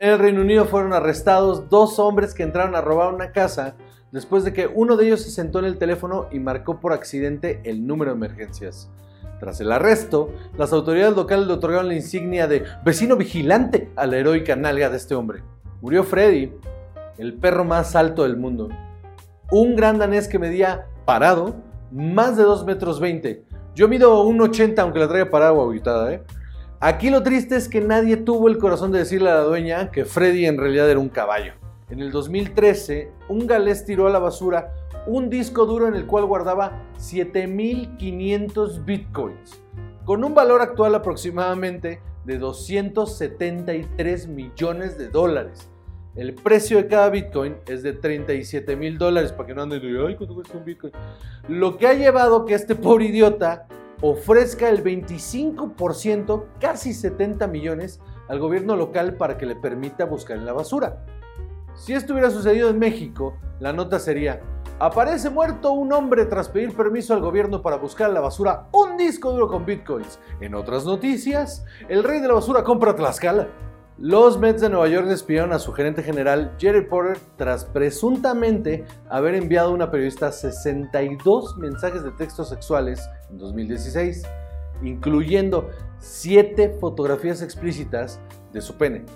En el Reino Unido fueron arrestados dos hombres que entraron a robar una casa después de que uno de ellos se sentó en el teléfono y marcó por accidente el número de emergencias. Tras el arresto, las autoridades locales le otorgaron la insignia de vecino vigilante a la heroica nalga de este hombre. Murió Freddy, el perro más alto del mundo. Un gran danés que medía, parado, más de 2 metros 20. Yo mido 1,80 aunque la traiga parada o agitada, ¿eh? Aquí lo triste es que nadie tuvo el corazón de decirle a la dueña que Freddy en realidad era un caballo. En el 2013, un galés tiró a la basura un disco duro en el cual guardaba 7.500 bitcoins, con un valor actual aproximadamente de 273 millones de dólares. El precio de cada bitcoin es de 37 mil dólares, para que no anden de, ay, ¿cuánto cuesta un bitcoin? Lo que ha llevado que este pobre idiota ofrezca el 25%, casi 70 millones, al gobierno local para que le permita buscar en la basura. Si esto hubiera sucedido en México, la nota sería, aparece muerto un hombre tras pedir permiso al gobierno para buscar en la basura un disco duro con bitcoins. En otras noticias, el rey de la basura compra Tlaxcala. Los Mets de Nueva York despidieron a su gerente general Jerry Porter tras presuntamente haber enviado a una periodista 62 mensajes de texto sexuales en 2016, incluyendo 7 fotografías explícitas de su pene.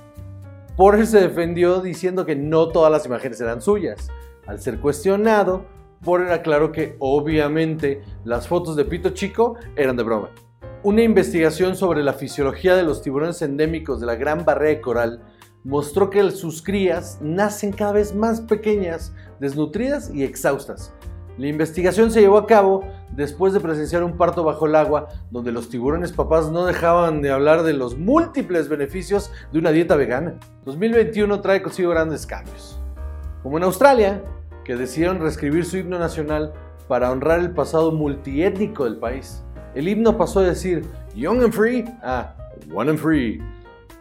Porter se defendió diciendo que no todas las imágenes eran suyas. Al ser cuestionado, Porter aclaró que obviamente las fotos de Pito Chico eran de broma. Una investigación sobre la fisiología de los tiburones endémicos de la Gran Barrera de Coral mostró que sus crías nacen cada vez más pequeñas, desnutridas y exhaustas. La investigación se llevó a cabo después de presenciar un parto bajo el agua, donde los tiburones papás no dejaban de hablar de los múltiples beneficios de una dieta vegana. 2021 trae consigo grandes cambios. Como en Australia, que decidieron reescribir su himno nacional para honrar el pasado multiétnico del país. El himno pasó a decir Young and Free a One and Free.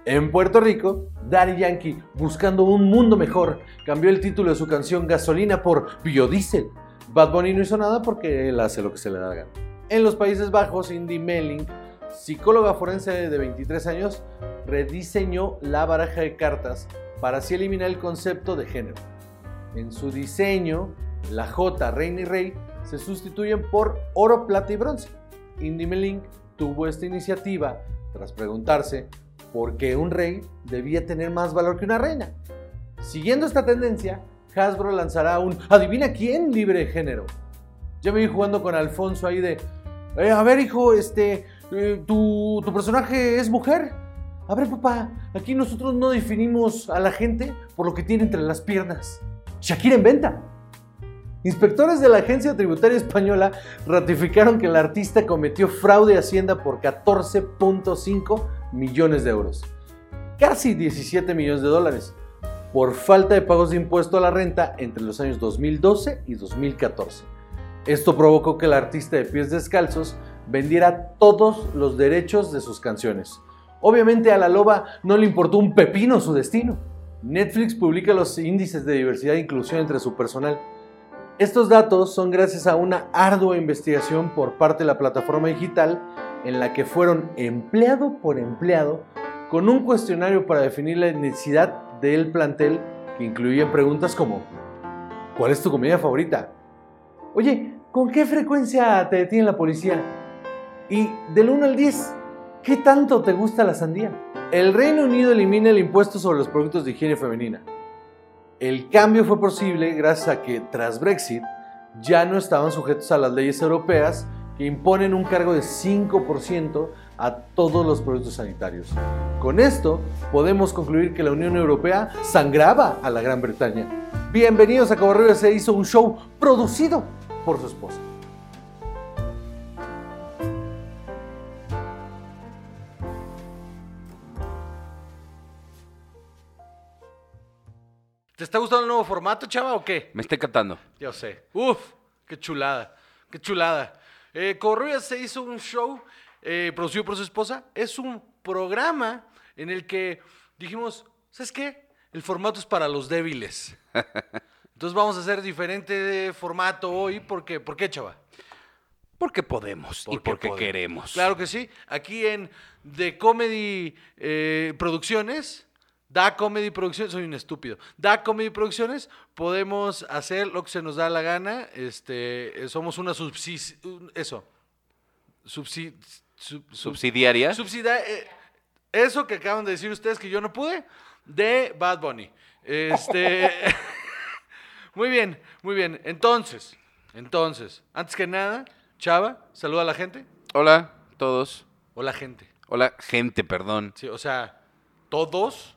En Puerto Rico, Daddy Yankee, buscando un mundo mejor, cambió el título de su canción Gasolina por Biodiesel. Bad Bunny no hizo nada porque él hace lo que se le da la gana. En los Países Bajos, Indy Melling, psicóloga forense de 23 años, rediseñó la baraja de cartas para así eliminar el concepto de género. En su diseño, la J, reina y rey, se sustituyen por oro, plata y bronce. Indy Melink tuvo esta iniciativa tras preguntarse por qué un rey debía tener más valor que una reina. Siguiendo esta tendencia, Hasbro lanzará un adivina quién libre género. Ya me vi jugando con Alfonso ahí de, eh, a ver hijo, este, eh, ¿tu, ¿tu personaje es mujer? A ver papá, aquí nosotros no definimos a la gente por lo que tiene entre las piernas. Shakira en venta. Inspectores de la Agencia Tributaria Española ratificaron que el artista cometió fraude a Hacienda por 14.5 millones de euros, casi 17 millones de dólares, por falta de pagos de impuesto a la renta entre los años 2012 y 2014. Esto provocó que el artista de pies descalzos vendiera todos los derechos de sus canciones. Obviamente a la loba no le importó un pepino su destino. Netflix publica los índices de diversidad e inclusión entre su personal. Estos datos son gracias a una ardua investigación por parte de la plataforma digital en la que fueron empleado por empleado con un cuestionario para definir la necesidad del plantel que incluía preguntas como ¿Cuál es tu comida favorita? Oye, ¿con qué frecuencia te detiene la policía? Y del 1 al 10, ¿qué tanto te gusta la sandía? El Reino Unido elimina el impuesto sobre los productos de higiene femenina. El cambio fue posible gracias a que tras Brexit ya no estaban sujetos a las leyes europeas que imponen un cargo de 5% a todos los productos sanitarios. Con esto podemos concluir que la Unión Europea sangraba a la Gran Bretaña. Bienvenidos a Cobarrubias se hizo un show producido por su esposa. ¿Te está gustando el nuevo formato, chava, o qué? Me está encantando. Yo sé. Uf, qué chulada, qué chulada. Eh, se hizo un show eh, producido por su esposa. Es un programa en el que dijimos, ¿sabes qué? El formato es para los débiles. Entonces vamos a hacer diferente formato hoy. porque, ¿Por qué, chava? Porque podemos y porque podemos. queremos. Claro que sí. Aquí en The Comedy eh, Producciones Da Comedy Producciones, soy un estúpido. Da Comedy Producciones, podemos hacer lo que se nos da la gana. Este, eh, somos una subsis, eso. Subsi, sub- sub- Subsidiaria. subsidia- eh, eso que acaban de decir ustedes que yo no pude, de Bad Bunny. Este. muy bien, muy bien. Entonces, entonces, antes que nada, Chava, saluda a la gente. Hola, todos. O la gente. Hola, gente, perdón. Sí, o sea, todos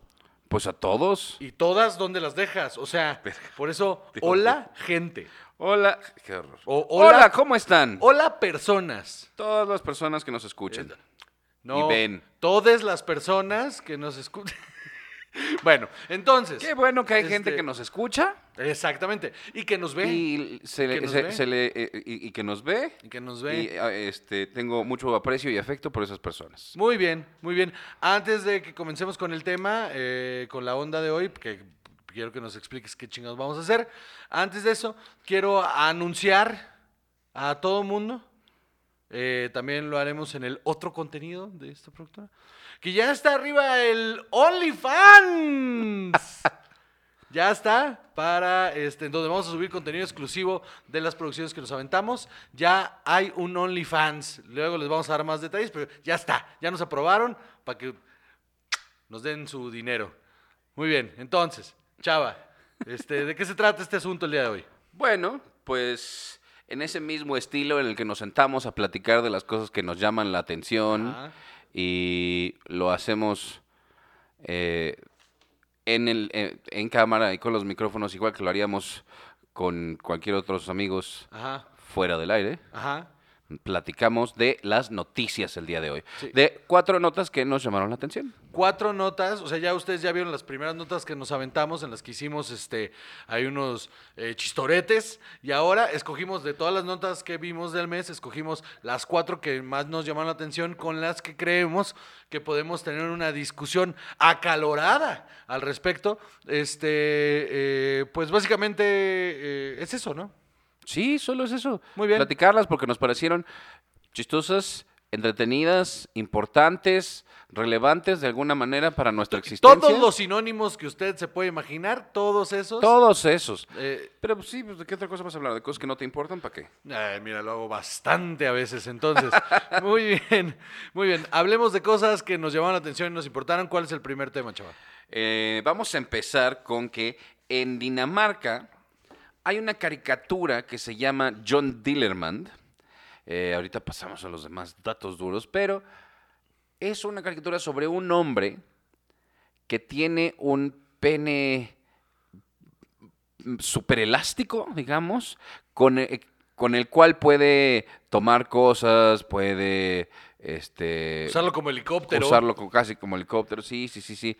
Pues a todos. y todas, ¿dónde las dejas? O sea, por eso, hola, gente. Hola. Qué horror. O hola, hola, ¿cómo están? hola, personas. Todas las personas que nos escuchan. No, Y ven. todas las personas que nos escuchan. bueno, entonces. Qué bueno que hay gente Este- que nos escucha Exactamente. Y que nos ve. y, se le- Que nos se- ve. se le- eh, y- y que nos ve. Y que nos Y ve. ah, este, tengo mucho aprecio y afecto por esas personas. Muy bien, muy bien. Antes de que comencemos con el tema, eh, con la onda de hoy, que quiero que nos expliques qué chingados vamos a hacer. Antes de eso, quiero anunciar a todo mundo, eh, también lo haremos en el otro contenido de esta productora, que ya está arriba el OnlyFans. Ya está para este, en donde vamos a subir contenido exclusivo de las producciones que nos aventamos. Ya hay un OnlyFans. Luego les vamos a dar más detalles, pero ya está. Ya nos aprobaron para que nos den su dinero. Muy bien, entonces, Chava, este, ¿de qué se trata este asunto el día de hoy? Bueno, pues en ese mismo estilo en el que nos sentamos a platicar de las cosas que nos llaman la atención Ajá. Y lo hacemos eh, en, el, en cámara y con los micrófonos igual que lo haríamos con cualquier otros amigos Ajá, fuera del aire. ajá. Platicamos de las noticias el día de hoy. Sí. De cuatro notas que nos llamaron la atención. cuatro notas, o sea, ya ustedes ya vieron las primeras notas que nos aventamos, en las que hicimos, este, hay unos eh, chistoretes, y ahora escogimos de todas las notas que vimos del mes, escogimos las cuatro que más nos llamaron la atención, con las que creemos que podemos tener una discusión acalorada al respecto. Este, eh, pues básicamente eh, es eso, ¿no? Sí, solo es eso. Muy bien. Platicarlas porque nos parecieron chistosas, entretenidas, importantes, relevantes de alguna manera para nuestra existencia. Todos los sinónimos que usted se puede imaginar, todos esos. Todos esos. eh, Pero pues, sí, pues, ¿de qué otra cosa vas a hablar? ¿De cosas que no te importan? ¿Para qué? Ay, mira, lo hago bastante a veces, entonces. muy bien, muy bien. Hablemos de cosas que nos llamaron la atención y nos importaron. ¿Cuál es el primer tema, chaval? Eh, vamos a empezar con que en Dinamarca hay una caricatura que se llama John Dillermand. Eh, ahorita pasamos a los demás datos duros, pero es una caricatura sobre un hombre que tiene un pene super elástico, digamos, con el, con el cual puede tomar cosas, puede este, Usarlo como helicóptero. usarlo co- casi como helicóptero, sí, sí, sí, sí.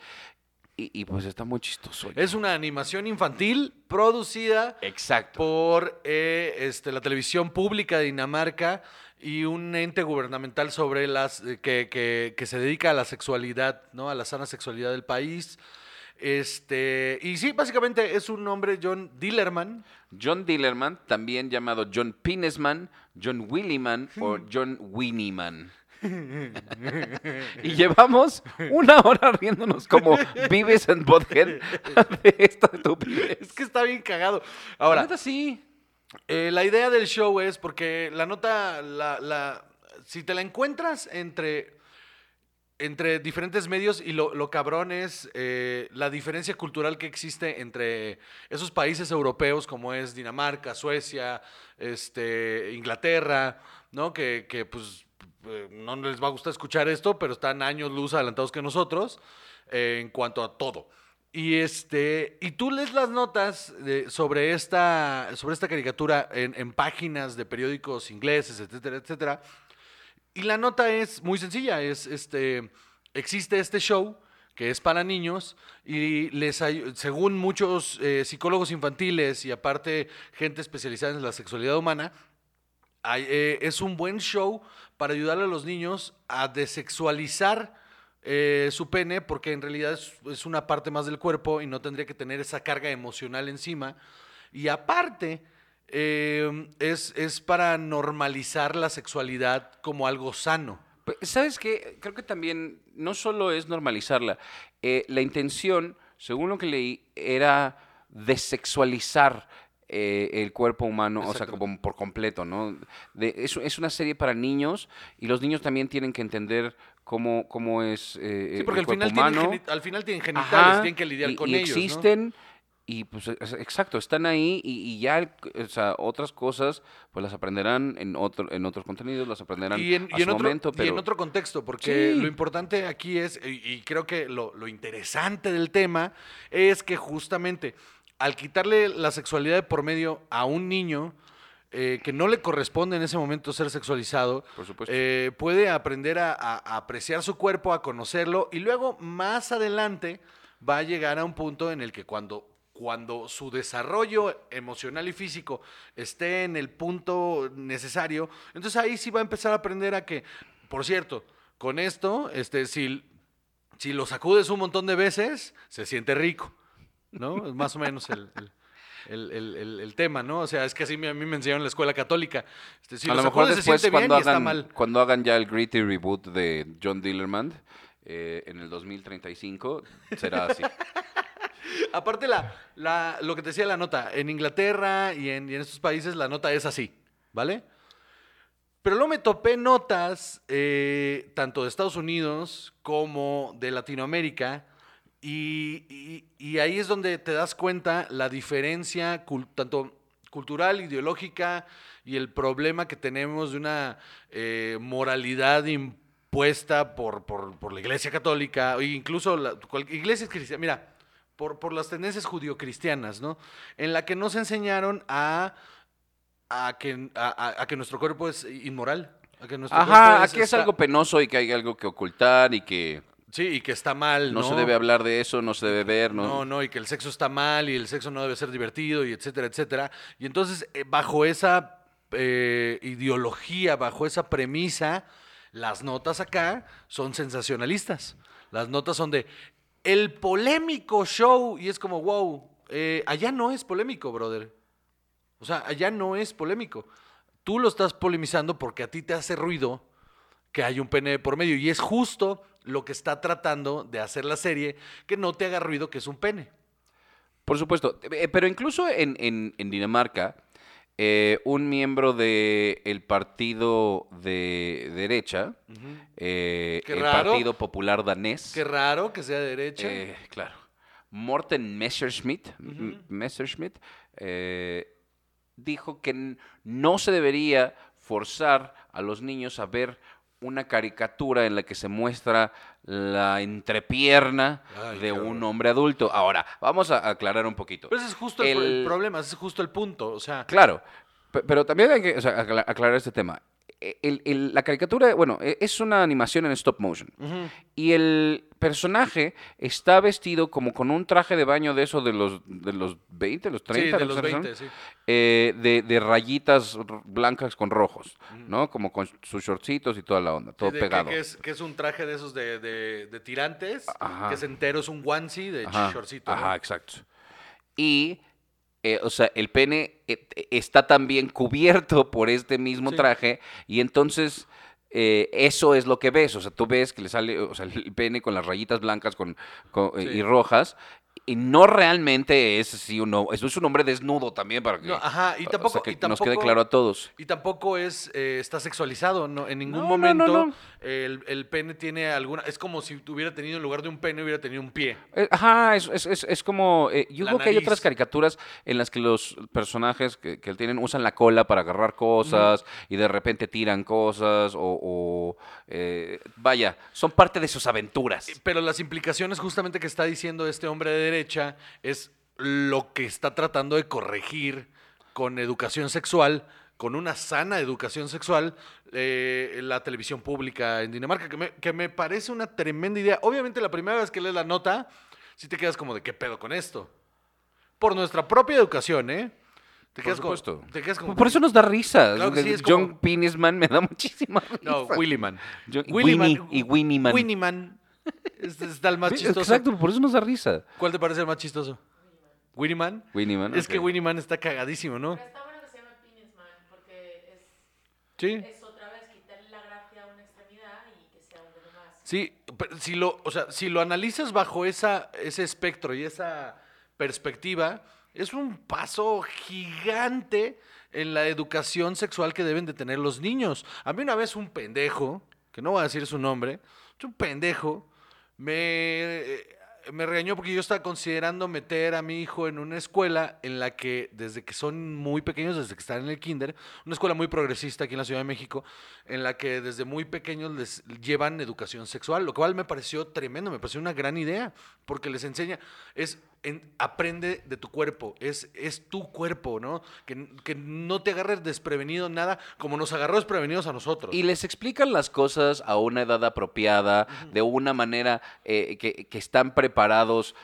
Y, y, pues está muy chistoso. Es una animación infantil producida Exacto. por eh, este, la televisión pública de Dinamarca y un ente gubernamental sobre las eh, que, que- que se dedica a la sexualidad, ¿no? A la sana sexualidad del país. Este, y sí, básicamente es un hombre, John Dillerman. John Dillerman, también llamado John Pinesman, John Willyman o John Winnieman. y llevamos una hora riéndonos como Vives and Bothead de esta estupidez. Es que está bien cagado. La Ahora, neta, sí. Eh, la idea del show es porque la nota, la, la- si te la encuentras entre, entre diferentes medios y lo, lo cabrón es eh, la diferencia cultural que existe entre esos países europeos como es Dinamarca, Suecia, este, Inglaterra, ¿no? Que, que, pues eh, no les va a gustar escuchar esto, pero están años luz adelantados que nosotros eh, en cuanto a todo. Y este, y tú lees las notas de- sobre esta, sobre esta caricatura en, páginas de periódicos ingleses, etcétera, etcétera. Y la nota es muy sencilla, es este, existe este show que es para niños y les según muchos eh, psicólogos infantiles y aparte gente especializada en la sexualidad humana, eh, es un buen show para ayudarle a los niños a desexualizar eh, su pene, porque en realidad es, una parte más del cuerpo y no tendría que tener esa carga emocional encima. Y aparte, eh, es, es para normalizar la sexualidad como algo sano. ¿Sabes qué? Creo que también no solo es normalizarla. eh, la intención, según lo que leí, era desexualizar eh, el cuerpo humano, o sea, como por completo, ¿no? De- es, es una serie para niños y los niños también tienen que entender cómo, cómo es eh, Sí, porque el al final, cuerpo tienen humano. geni- al final tienen genitales, Ajá, tienen que lidiar y- con y ellos. ¿no? existen y pues es- exacto, están ahí y, y ya o sea, otras cosas pues las aprenderán en otro en otros contenidos, las aprenderán Y en, a y en su otro, momento, y en otro contexto, porque Sí. lo importante aquí es, y, y creo que lo, lo interesante del tema es que justamente al quitarle la sexualidad de por medio a un niño eh, que no le corresponde en ese momento ser sexualizado, por supuesto. eh, puede aprender a, a- a apreciar su cuerpo, a conocerlo, y luego más adelante va a llegar a un punto en el que cuando, cuando su desarrollo emocional y físico esté en el punto necesario, entonces ahí sí va a empezar a aprender a que, por cierto, con esto, este, si, si lo sacudes un montón de veces, se siente rico, ¿no? Es más o menos el... el- el- el- tema, ¿no? O sea, es que así a mí me enseñaron en la escuela católica. Este, si a lo mejor se después bien cuando y está hagan, mal. cuando hagan ya el gritty reboot de John Dillerman eh, en el 2035 será así. Aparte, la, la- lo que te decía la nota, en Inglaterra y en, y en estos países la nota es así, ¿vale? Pero luego me topé notas eh, tanto de Estados Unidos como de Latinoamérica y, y- y ahí es donde te das cuenta la diferencia cul- tanto cultural, ideológica y el problema que tenemos de una eh, moralidad impuesta por, por- por la Iglesia Católica e incluso la cual- iglesias cristianas. Mira, por, por las tendencias judio-cristianas, ¿no? En la que nos enseñaron a, a, que, a, que nuestro cuerpo es inmoral. A que nuestro Ajá, aquí es algo penoso y que hay algo que ocultar y que Sí, y que está mal, no, ¿no? se debe hablar de eso, no se debe ver, no. No, no, y que el sexo está mal y el sexo no debe ser divertido y etcétera, etcétera. Y entonces, eh, bajo esa eh, ideología, bajo esa premisa, las notas acá son sensacionalistas. Las notas son de el polémico show y es como, wow, eh, allá no es polémico, brother. O sea, allá no es polémico. Tú lo estás polemizando porque a ti te hace ruido que hay un pene por medio. Y es justo lo que está tratando de hacer la serie, que no te haga ruido que es un pene. Por supuesto, eh, pero incluso en, en- en Dinamarca, eh, un miembro del partido de derecha, eh, el raro. Partido Popular Danés, Qué raro que sea de derecha. eh, claro, Morten Messerschmidt, Messerschmidt eh, dijo que no se debería forzar a los niños a ver una caricatura en la que se muestra la entrepierna Ay, de un hombre adulto. Ahora, vamos a aclarar un poquito. Pero ese es justo el, problema, ese es justo el punto. O sea, Claro, pe- pero también hay que o sea, acla- aclarar este tema. E- el- el- la caricatura, bueno, e- es una animación en stop motion. Y el personaje está vestido como con un traje de baño de eso de los, de los 20, los 30, sí, de los sé qué son, 20, sí. eh, de, de rayitas blancas con rojos, ¿no? Como con sus shortcitos y toda la onda, todo Sí, de que- pegado. Que, es, que es un traje de esos de, de- de tirantes, Ajá. que es entero, es un onesie de Ajá, shortcito. ¿no? Ajá, exacto. Y, eh, o sea, el pene eh, está también cubierto por este mismo Sí. traje y entonces eh, eso es lo que ves. O sea, tú ves que le sale o sea, el pene con las rayitas blancas con, con- eh, Sí. y rojas y no realmente es así uno, eso es un hombre desnudo también para que, No, ajá, y o sea, tampoco, que y nos quede tampoco- claro a todos. Y tampoco es, eh, está sexualizado, ¿no? En ningún No, momento no. El, el pene tiene alguna... Es como si hubiera tenido, en lugar de un pene, hubiera tenido un pie. Eh, Ajá, es, es, es, es como. eh, yo La creo que hay otras caricaturas en las que los personajes que, que tienen usan la cola para agarrar cosas y de repente tiran cosas o. o, eh, vaya, son parte de sus aventuras. Pero las implicaciones justamente que está diciendo este hombre de derecha es lo que está tratando de corregir con educación sexual, con una sana educación sexual, eh, la televisión pública en Dinamarca, que me, que me parece una tremenda idea. Obviamente la primera vez que lees la nota, sí te quedas como de qué pedo con esto. Por nuestra propia educación, ¿eh? Te Por como- supuesto. te quedas como- Por eso nos da risa. Claro sí, John como- Pinisman me da muchísima risa. No, Willyman. Yo- Willyman- Winnie y Winnie Man. Man. Este está el más Sí, chistoso. Exacto, por eso nos da risa. ¿Cuál te parece el más chistoso? Winnie Man. Winnie Man. Es que. Winnie Man está cagadísimo, ¿no? Pero está bueno que se llame Penisman porque es, Sí. es otra vez quitarle la gracia a una extremidad y Sí, pero si lo, o sea, si lo analizas bajo esa, ese espectro y esa perspectiva, es un paso gigante en la educación sexual que deben de tener los niños. A mí una vez un pendejo, que no voy a decir su nombre, un pendejo, me, me regañó porque yo estaba considerando meter a mi hijo en una escuela en la que desde que son muy pequeños, desde que están en el kinder, una escuela muy progresista aquí en la Ciudad de México, en la que desde muy pequeños les llevan educación sexual, lo cual me pareció tremendo, me pareció una gran idea, porque les enseña, es en- aprende de tu cuerpo, es, es tu cuerpo, ¿no? Que, que no te agarres desprevenido nada, como nos agarró desprevenidos a nosotros. Y les explican las cosas a una edad apropiada, de una manera eh, que, que están preparados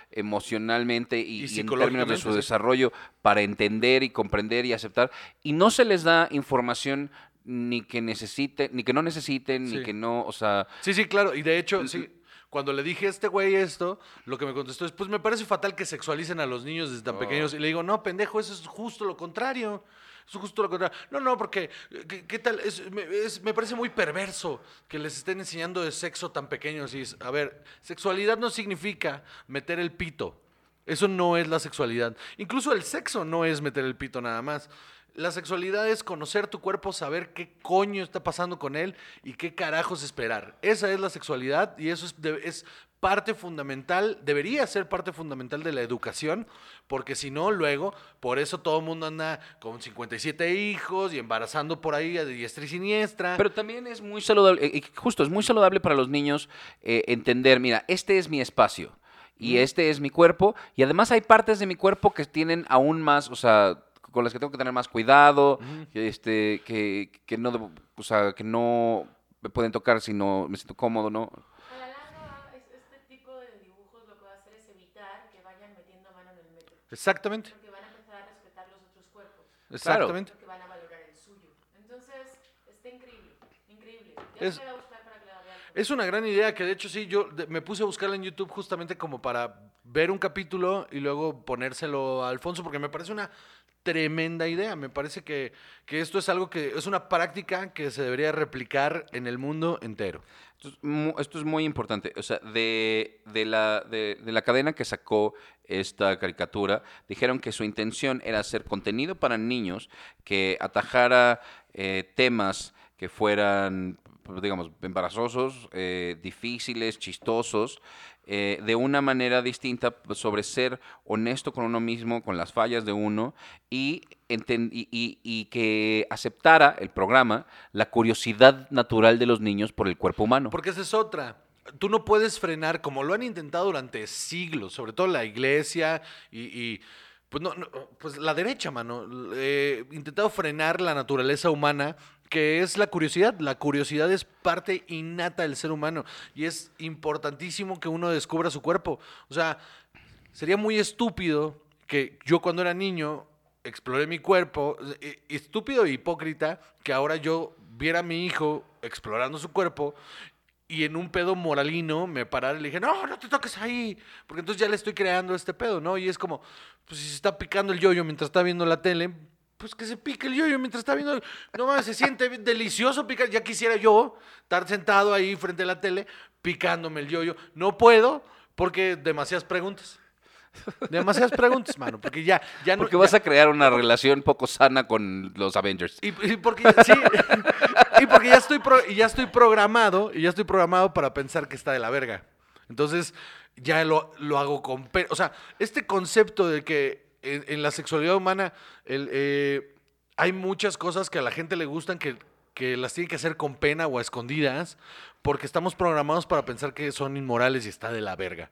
emocionalmente y, Y y en términos de su desarrollo para entender y comprender y aceptar. Y no se les da información ni que necesiten, ni que no necesiten, Sí. ni que no, o sea, Sí, sí, claro. Y de hecho, sí, cuando le dije a este güey esto, lo que me contestó es, pues me parece fatal que sexualicen a los niños desde tan Oh. pequeños. Y le digo, no, pendejo, eso es justo lo contrario. Es justo lo contrario. No, no, porque, ¿qué, qué tal? Es, me, es- me parece muy perverso que les estén enseñando de sexo tan pequeños. Y a ver, sexualidad no significa meter el pito. Eso no es la sexualidad. Incluso el sexo no es meter el pito nada más. La sexualidad es conocer tu cuerpo, saber qué coño está pasando con él y qué carajos esperar. Esa es la sexualidad y eso es, parte fundamental, debería ser parte fundamental de la educación, porque si no, luego, por eso todo el mundo anda con 57 hijos y embarazando por ahí a diestra y siniestra. Pero también es muy saludable, eh, y justo, es muy saludable para los niños eh, entender, mira, este es mi espacio y este es mi cuerpo, y además hay partes de mi cuerpo que tienen aún más, o sea, con las que tengo que tener más cuidado, que, este, que, que no, debo- o sea, que no me pueden tocar si no me siento cómodo, ¿no? A la larga, es- este tipo de dibujos lo que va a hacer es evitar que vayan metiendo mano en el metro. Exactamente, Porque van a empezar a respetar los otros cuerpos. exactamente. Porque van a valorar el suyo. Entonces, está increíble. Increíble. Ya Es-. Es una gran idea que de hecho sí, yo me puse a buscarla en YouTube justamente como para ver un capítulo y luego ponérselo a Alfonso porque me parece una tremenda idea. Me parece que, que esto es algo que es una práctica que se debería replicar en el mundo entero. Esto es, muy importante. O sea, de, de la, de, la cadena que sacó esta caricatura, dijeron que su intención era hacer contenido para niños que atajara eh, temas que fueran, digamos, embarazosos, eh, difíciles, chistosos, eh, de una manera distinta pues, sobre ser honesto con uno mismo, con las fallas de uno y, que aceptara el programa la curiosidad natural de los niños por el cuerpo humano. Porque esa es otra. Tú no puedes frenar, como lo han intentado durante siglos, sobre todo la iglesia y, pues, no, pues la derecha, mano. Eh, intentado frenar la naturaleza humana, que es la curiosidad. La curiosidad es parte innata del ser humano y es importantísimo que uno descubra su cuerpo. O sea, sería muy estúpido que yo cuando era niño exploré mi cuerpo, eh, estúpido e hipócrita que ahora yo viera a mi hijo explorando su cuerpo y en un pedo moralino me parara y le dije, no, no te toques ahí, porque entonces ya le estoy creando este pedo, ¿no? Y es como, pues si se está picando el yoyo mientras está viendo la tele, pues que se pique el yoyo mientras está viendo, no mames, se siente delicioso picar, ya quisiera yo estar sentado ahí frente a la tele picándome el yoyo, no puedo porque demasiadas preguntas. Demasiadas preguntas, mano, porque ya, ya no. Porque ya- vas a crear una relación poco sana con los Avengers. y, y porque sí, y porque ya estoy pro- ya estoy programado y ya estoy programado para pensar que está de la verga. Entonces ya lo, lo hago con o sea, este concepto de que en, en la sexualidad humana el, eh, hay muchas cosas que a la gente le gustan que, que las tiene que hacer con pena o a escondidas porque estamos programados para pensar que son inmorales y está de la verga.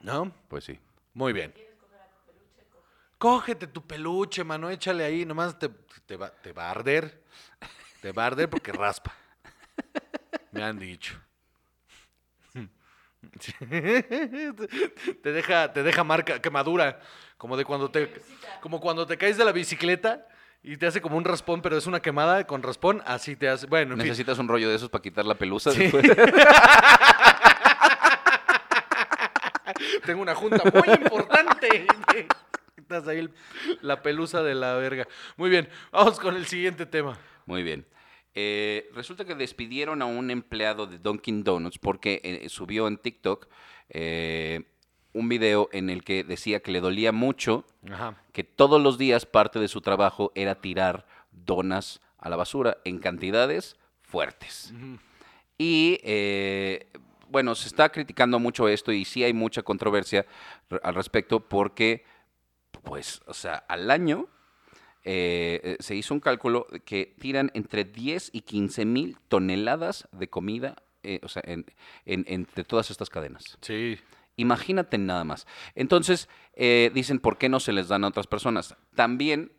¿No? Pues sí. Muy bien. Cógete tu peluche, mano, échale ahí, nomás te, te va, te va a arder. Te va a arder porque raspa. Me han dicho. Te deja, te deja marca, quemadura, como de cuando te, como cuando te caes de la bicicleta y te hace como un raspón, pero es una quemada con raspón, así te hace. Bueno, en fin. ¿Necesitas un rollo de esos para quitar la pelusa Sí. después? Tengo una junta muy importante. Estás ahí el- la pelusa de la verga. Muy bien, vamos con el siguiente tema. Muy bien. Eh, resulta que despidieron a un empleado de Dunkin' Donuts porque eh, subió en TikTok eh, un video en el que decía que le dolía mucho Ajá. que todos los días parte de su trabajo era tirar donas a la basura en cantidades fuertes. Y eh, bueno, se está criticando mucho esto y sí hay mucha controversia al respecto porque, pues, o sea, al año eh, eh, se hizo un cálculo que tiran entre 10 y 15 mil toneladas de comida, eh, o sea, en- en- entre todas estas cadenas. Sí. Imagínate nada más. Entonces, eh, dicen, ¿por qué no se les dan a otras personas? También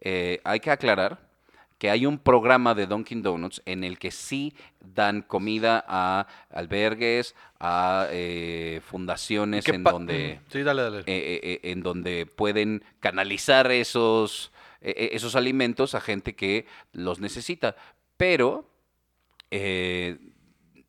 eh, hay que aclarar que hay un programa de Dunkin' Donuts en el que sí dan comida a albergues, a eh, fundaciones ¿Qué en donde Sí, dale, dale. eh, eh, eh, en donde pueden canalizar esos, eh, esos alimentos a gente que los necesita. Pero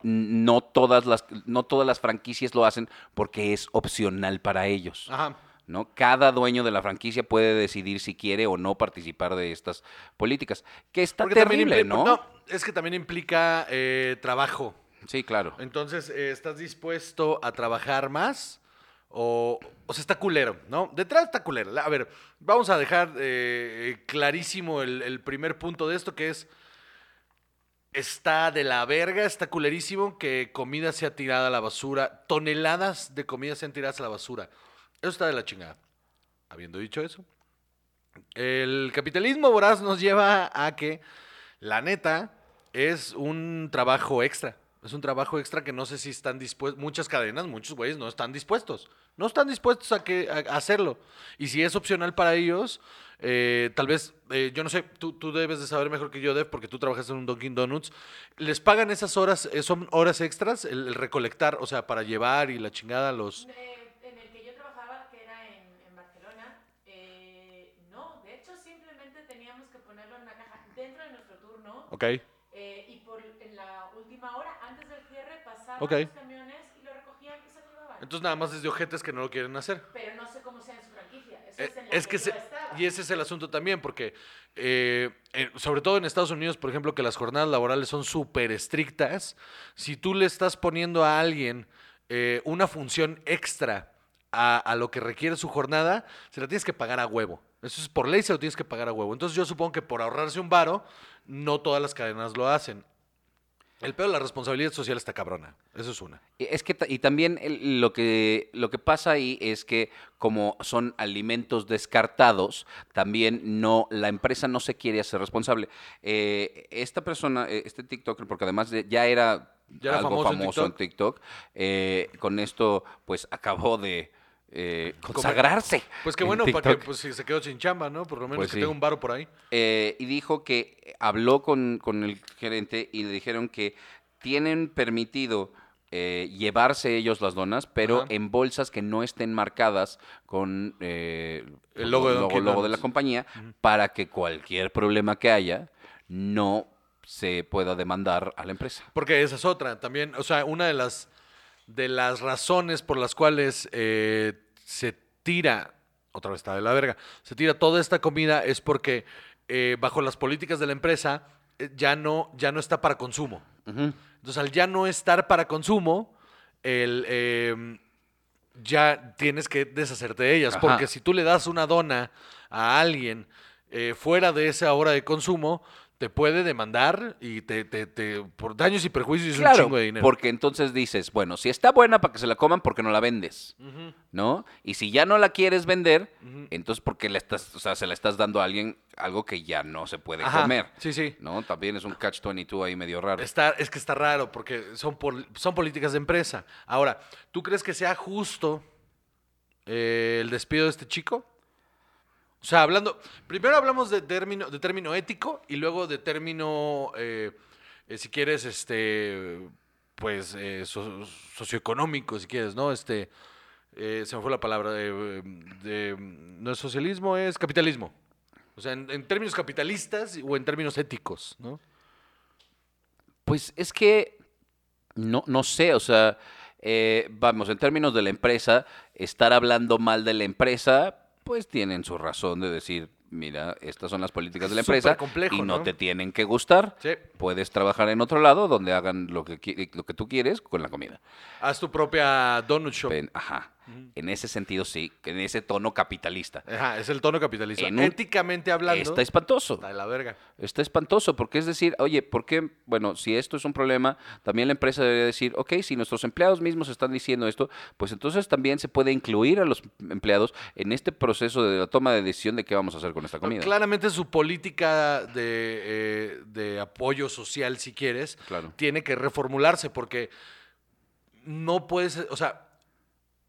no, todas las, no todas las franquicias lo hacen porque es opcional para ellos. Ajá. ¿no? Cada dueño de la franquicia puede decidir si quiere o no participar de estas políticas. Que está Porque terrible, ¿no? es que también implica eh, trabajo. Sí, claro. Entonces, eh, ¿estás dispuesto a trabajar más? O, o sea, está culero, ¿no? Detrás está culero. A ver, vamos a dejar eh, clarísimo el, el primer punto de esto, que es, está de la verga, está culerísimo que comida sea tirada a la basura, toneladas de comida sean tiradas a la basura. Eso está de la chingada. Habiendo dicho eso, el capitalismo voraz nos lleva a que, la neta, es un trabajo extra. Es un trabajo extra que no sé si están dispuestos. Muchas cadenas, muchos güeyes no están dispuestos. No están dispuestos a, que, a hacerlo. Y si es opcional para ellos, eh, tal vez, eh, yo no sé, tú, tú debes de saber mejor que yo, Dev, porque tú trabajas en un Dunkin' Donuts. ¿Les pagan esas horas? eh, ¿Son horas extras? El, el recolectar, o sea, para llevar y la chingada los. Eh, en el que yo trabajaba, que era en, en Barcelona, eh, no, de hecho simplemente teníamos que ponerlo en una caja dentro de nuestro turno Ok. eh, y por en la última hora, antes del cierre, pasaban Ok. los camiones y lo recogían y se lo llevaban. Entonces nada más es de ojetes que no lo quieren hacer. Pero no sé cómo sea en su franquicia. Eso Eh, es en la es que se- y ese es el asunto también, porque eh, eh, sobre todo en Estados Unidos, por ejemplo, que las jornadas laborales son súper estrictas, si tú le estás poniendo a alguien eh, una función extra a, a lo que requiere su jornada, se la tienes que pagar a huevo. Eso es por ley, se lo tienes que pagar a huevo. Entonces yo supongo que por ahorrarse un varo, no todas las cadenas lo hacen. El peor de la responsabilidad social está cabrona. Eso es una. Y Es que y también el- lo que lo que pasa ahí es que como son alimentos descartados, también no la empresa no se quiere hacer responsable. Eh, esta persona, eh, este TikToker, porque además de- ya era, Ya algo famoso famoso, en en TikTok, eh, con esto pues acabó de eh, consagrarse. Pues qué en bueno, para que pues, si se quedó sin chamba, ¿no? Por lo menos Pues que sí. tenga un varo por ahí. Eh, y dijo que habló con, con el gerente y le dijeron que tienen permitido eh, llevarse ellos las donas, pero Ajá. en bolsas que no estén marcadas con eh, El logo de logo, Dunkin' logo de la compañía, para que cualquier problema que haya no se pueda demandar a la empresa. Porque esa es otra también. O sea, una de las, de las razones por las cuales eh, se tira, otra vez está de la verga, se tira toda esta comida es porque eh, bajo las políticas de la empresa eh, ya, no, ya no está para consumo. Entonces, al ya no estar para consumo, el, eh, ya tienes que deshacerte de ellas. Ajá. Porque si tú le das una dona a alguien fuera de esa hora de consumo, te puede demandar y te, te- te- por daños y perjuicios es un Claro, chingo de dinero. porque entonces dices, bueno, si está buena para que se la coman, ¿por qué no la vendes? ¿No? Y si ya no la quieres vender, Ujú. entonces ¿por qué le estás, o sea, se la estás dando a alguien algo que ya no se puede Ajá, comer? Sí, sí. ¿No? También es un catch-22 ahí medio raro. Está, es que está raro porque son, pol- son políticas de empresa. Ahora, ¿tú crees que sea justo eh, el despido de este chico? O sea, hablando, primero hablamos de término, de término ético y luego de término, eh, eh, si quieres, este, pues, eh, so- socioeconómico, si quieres, ¿no? Este, se me fue la palabra, no es socialismo, es capitalismo. O sea, en, términos capitalistas o en términos éticos, ¿no? Pues es que no, no sé, o sea, vamos, en términos de la empresa, estar hablando mal de la empresa, pues tienen su razón de decir, mira, estas son las políticas de la empresa complejo, y no, ¿no? te tienen que gustar. Sí. Puedes trabajar en otro lado donde hagan lo que, lo que tú quieres con la comida. Haz tu propia donut shop. Ajá. En ese sentido, sí, en ese tono capitalista. Ajá, es el tono capitalista. En un- Éticamente hablando, Está espantoso. está de la verga. Está espantoso, porque es decir, oye, ¿por qué? Bueno, si esto es un problema, también la empresa debería decir, ok, si nuestros empleados mismos están diciendo esto, pues entonces también se puede incluir a los empleados en este proceso de la toma de decisión de qué vamos a hacer con esta comida. Claramente su política de, eh, de apoyo social, si quieres, Claro. tiene que reformularse porque no puedes, o sea,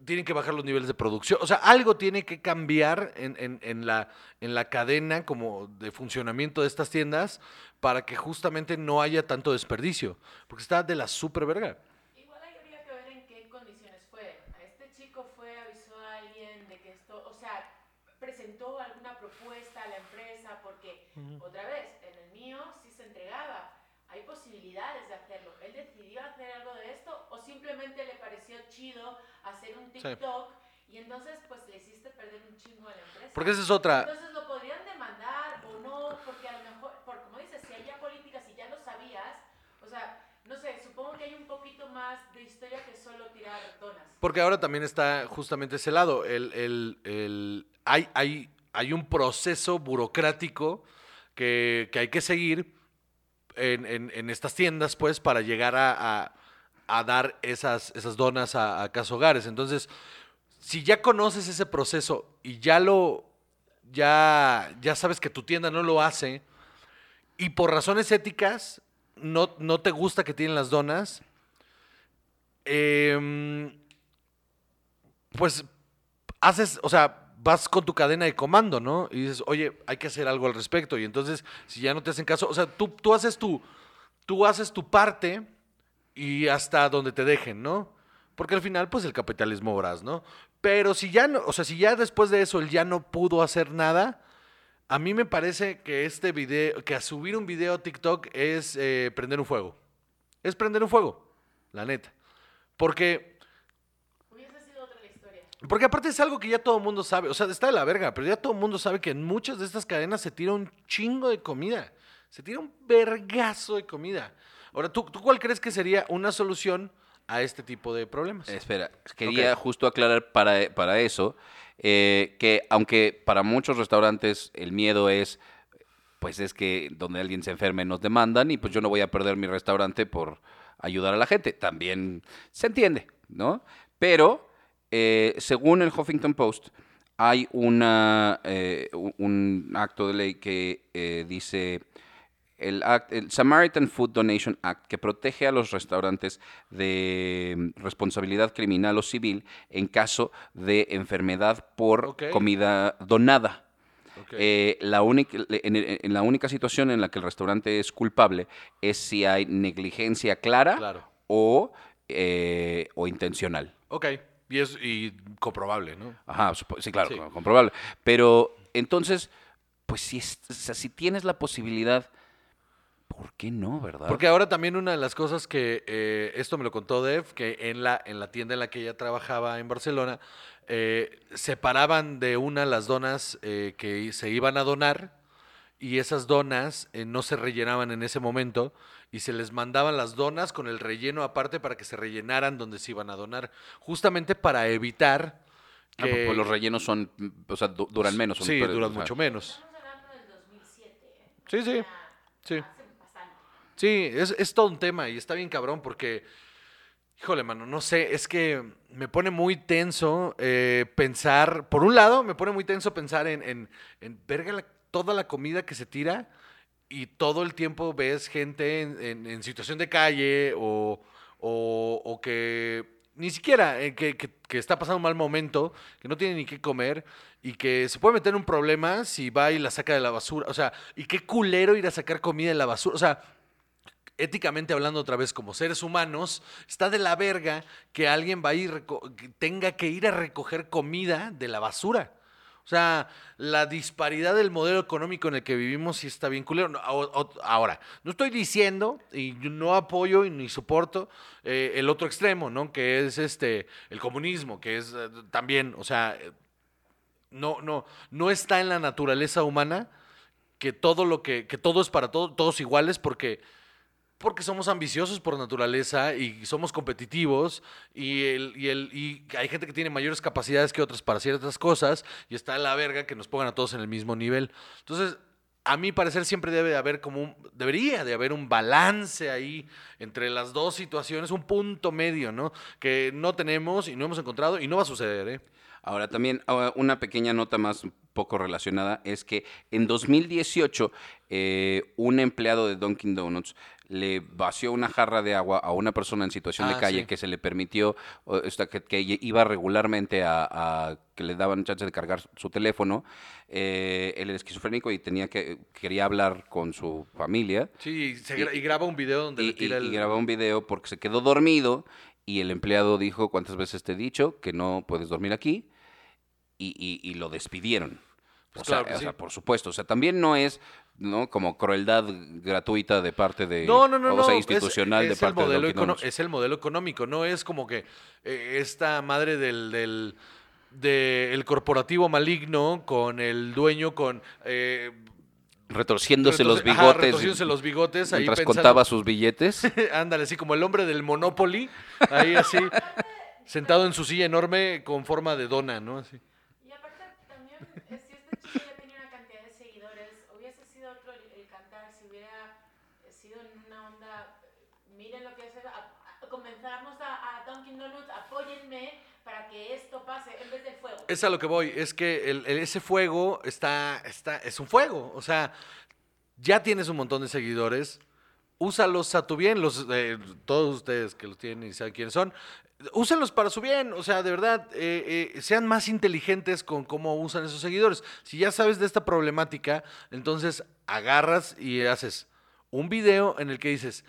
tienen que bajar los niveles de producción. O sea, algo tiene que cambiar en, en- en la, en la cadena como de funcionamiento de estas tiendas para que justamente no haya tanto desperdicio. Porque está de la super verga. Igual ahí habría que ver en qué condiciones fue. A este chico fue, avisó a alguien de que esto, o sea, presentó alguna propuesta a la empresa, porque otra vez, en el mío sí se entregaba. Hay posibilidades de hacerlo. Él decidió hacer algo de esto o simplemente le pareció chido hacer un TikTok y entonces pues le hiciste perder un chingo a la empresa. Porque esa es otra. Entonces lo podrían demandar o no, porque a lo mejor, por como dices, si hay ya políticas y ya lo sabías, o sea, no sé, supongo que hay un poquito más de historia que solo tirar donas. Porque ahora también está justamente ese lado. El, el- el- hay, hay, hay un proceso burocrático que, que hay que seguir en, en- estas tiendas, pues, para llegar a, a- dar esas, esas donas a, a Hogares. Entonces, si ya conoces ese proceso y ya lo, ya, ya sabes que tu tienda no lo hace, y por razones éticas no, no te gusta que tienen las donas, em, pues haces, o sea, vas con tu cadena de comando, ¿no? Y dices, oye, hay que hacer algo al respecto. Y entonces, si ya no te hacen caso, o sea, tú, tú haces tu, tú haces tu parte y hasta donde te dejen, ¿no? Porque al final, pues el capitalismo voraz, ¿no? Pero si ya no, o sea, si ya después de eso él ya no pudo hacer nada, a mí me parece que este video, que a subir un video a TikTok es eh, prender un fuego. Es prender un fuego, la neta. Porque Hubiese sido otra la historia. Porque aparte es algo que ya todo el mundo sabe. O sea, está de la verga, pero ya todo el mundo sabe que en muchas de estas cadenas se tira un chingo de comida. Se tira un vergazo de comida. Ahora, ¿tú, tú cuál crees que sería una solución a este tipo de problemas? Espera, quería justo aclarar para, para eso eh, que aunque para muchos restaurantes el miedo es, pues es que donde alguien se enferme nos demandan y pues yo no voy a perder mi restaurante por ayudar a la gente. También se entiende, ¿no? Pero eh, según el Huffington Post hay una, eh, un- acto de ley que eh, dice el, act- el Samaritan Food Donation Act, que protege a los restaurantes de mm, responsabilidad criminal o civil en caso de enfermedad por comida donada. Eh, la única, en, en la única situación en la que el restaurante es culpable es si hay negligencia clara Claro. o, o intencional. Ok, y es y comprobable, ¿no? Ajá, sí, claro, Sí. comprobable. Pero entonces, pues si, es- o sea, si tienes la posibilidad, ¿por qué no, verdad? Porque ahora también una de las cosas que, eh, esto me lo contó Dev, que en la, en la tienda en la que ella trabajaba en Barcelona, eh, separaban de una las donas eh, que se iban a donar y esas donas eh, no se rellenaban en ese momento y se les mandaban las donas con el relleno aparte para que se rellenaran donde se iban a donar, justamente para evitar Ah, que... pues, pues los rellenos son, mm, o sea, du- duran menos. son Sí, duran o sea, mucho menos. Estamos hablando del 2007, ¿eh? Sí, sí, sí. Sí, es, es todo un tema y está bien cabrón porque, híjole, mano, no sé, es que me pone muy tenso eh, pensar, por un lado, me pone muy tenso pensar en, en, en verga la- toda la comida que se tira y todo el tiempo ves gente en, situación de calle o, o- que ni siquiera, eh, que, que- está pasando un mal momento, que no tiene ni qué comer y que se puede meter en un problema si va y la saca de la basura. O sea, y qué culero ir a sacar comida de la basura. O sea, éticamente hablando otra vez como seres humanos, está de la verga que alguien va a ir, tenga que ir a recoger comida de la basura. O sea, la disparidad del modelo económico en el que vivimos sí está bien culero. Ahora, no estoy diciendo y no apoyo ni soporto eh, el otro extremo, ¿no? Que es este el comunismo, que es eh, también, o sea, eh, no, no, no está en la naturaleza humana que todo lo que, que todo es para todo- todos iguales porque, porque somos ambiciosos por naturaleza y somos competitivos y, el, y, el, y hay gente que tiene mayores capacidades que otras para ciertas cosas y está la verga que nos pongan a todos en el mismo nivel. Entonces, a mi parecer siempre debe de haber como un, debería de haber un balance ahí entre las dos situaciones, un punto medio, ¿no? Que no tenemos y no hemos encontrado y no va a suceder, ¿eh? Ahora también ah, una pequeña nota más poco relacionada es que en 2018 eh, un empleado de Dunkin' Donuts le vació una jarra de agua a una persona en situación de Ah, calle sí. que se le permitió, que, que iba regularmente a, a- que le daban chance de cargar su teléfono. Eh, él era esquizofrénico y tenía que quería hablar con su familia Sí, y, se Y- gra- y graba un video donde y, le tira y- y el... grabó un video porque se quedó dormido y el empleado dijo cuántas veces te he dicho que no puedes dormir aquí y- y lo despidieron. Pues o sea, claro que o sea, sí. por supuesto. O sea, también no es ¿no? como crueldad gratuita de parte de... No, no, no, o no. sea, es- institucional es, de parte el modelo de. Es el modelo económico, no es como que eh, esta madre del, del de el corporativo maligno con el dueño con eh, Retorciéndose los ajá, bigotes. retorciéndose los bigotes ahí mientras pensando- contaba sus billetes. Ándale, así como el hombre del Monopoly, ahí así, sentado en su silla enorme con forma de dona, ¿no? Así. Y aparte también, eh, si ya tenía una cantidad de seguidores, hubiese sido otro el, el cantar si hubiera sido en una onda, miren lo que hace, a- a- comenzamos a, a Dunkin' Donuts, apóyenme para que esto pase en vez del fuego. Es a lo que voy, es que el- el- ese fuego está, está, es un fuego, o sea, ya tienes un montón de seguidores, úsalos a tu bien, los, eh, todos ustedes que los tienen y saben quiénes son, úsenlos para su bien, o sea, de verdad, eh, eh, sean más inteligentes con cómo usan esos seguidores. Si ya sabes de esta problemática, entonces agarras y haces un video en el que dices,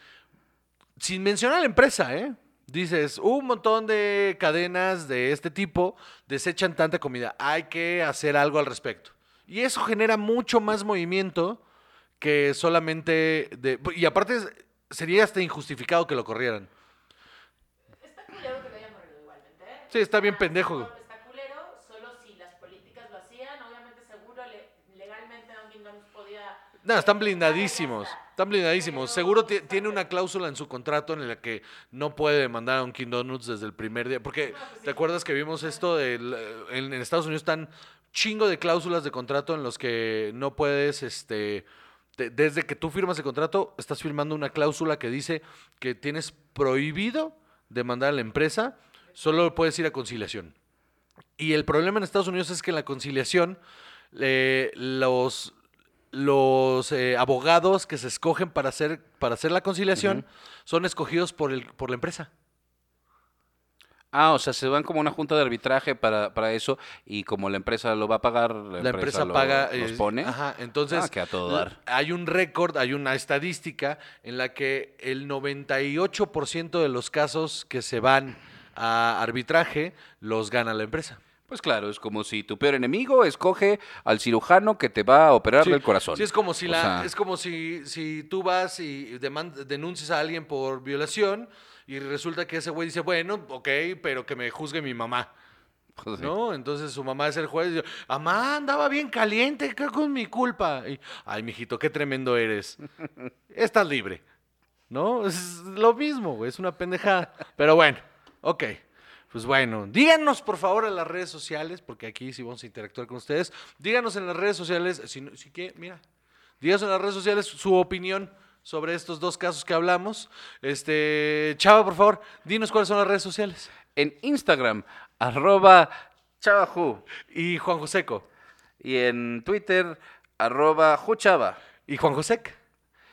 sin mencionar a la empresa, ¿eh? Dices, un montón de cadenas de este tipo desechan tanta comida. Hay que hacer algo al respecto. Y eso genera mucho más movimiento que solamente... De, y aparte sería hasta injustificado que lo corrieran. Está culero que lo hayan corrido igualmente, ¿eh? Sí, está bien Ah, pendejo. no, Está culero, solo si las políticas lo hacían, obviamente seguro le- legalmente Donuts podía... No, están blindadísimos. Están blindadísimos. Seguro tiene una cláusula en su contrato en la que no puede demandar a un King Donuts desde el primer día. Porque, No, pues ¿te sí. acuerdas que vimos esto? eh, en, en Estados Unidos están chingo de cláusulas de contrato en los que no puedes, este... te- desde que tú firmas el contrato, estás firmando una cláusula que dice que tienes prohibido demandar a la empresa, solo puedes ir a conciliación. Y el problema en Estados Unidos es que en la conciliación eh, los, los eh, abogados que se escogen para hacer, para hacer la conciliación son escogidos por, el, por la empresa. Ah, o sea, se van como una junta de arbitraje para, para eso y como la empresa lo va a pagar, la, La empresa paga. los eh, pone. Ajá, entonces. Ah, que a todo dar. Hay un récord, hay una estadística en la que el 98% de los casos que se van a arbitraje los gana la empresa. Pues claro, es como si tu peor enemigo escoge al cirujano que te va a operar Sí, del corazón. Sí, es como si O la, sea, es como si, si tú vas y denuncias a alguien por violación y resulta que ese güey dice, bueno, ok, pero que me juzgue mi mamá. pues, sí. ¿No? Entonces su mamá es el juez y dice, mamá, andaba bien caliente, ¿qué con mi culpa? Y, Ay, mijito, qué tremendo eres. Estás libre. ¿No? Es lo mismo, güey, es una pendejada. Pero bueno, ok. Pues bueno, díganos por favor en las redes sociales, porque aquí sí vamos a interactuar con ustedes. Díganos en las redes sociales, si, si que, mira, díganos en las redes sociales su opinión sobre estos dos casos que hablamos. Este, Chava, por favor, dinos cuáles son las redes sociales. En Instagram, arroba chavaju. Y Juan Joseco. Y en Twitter, arroba juchava. Y Juan Josec.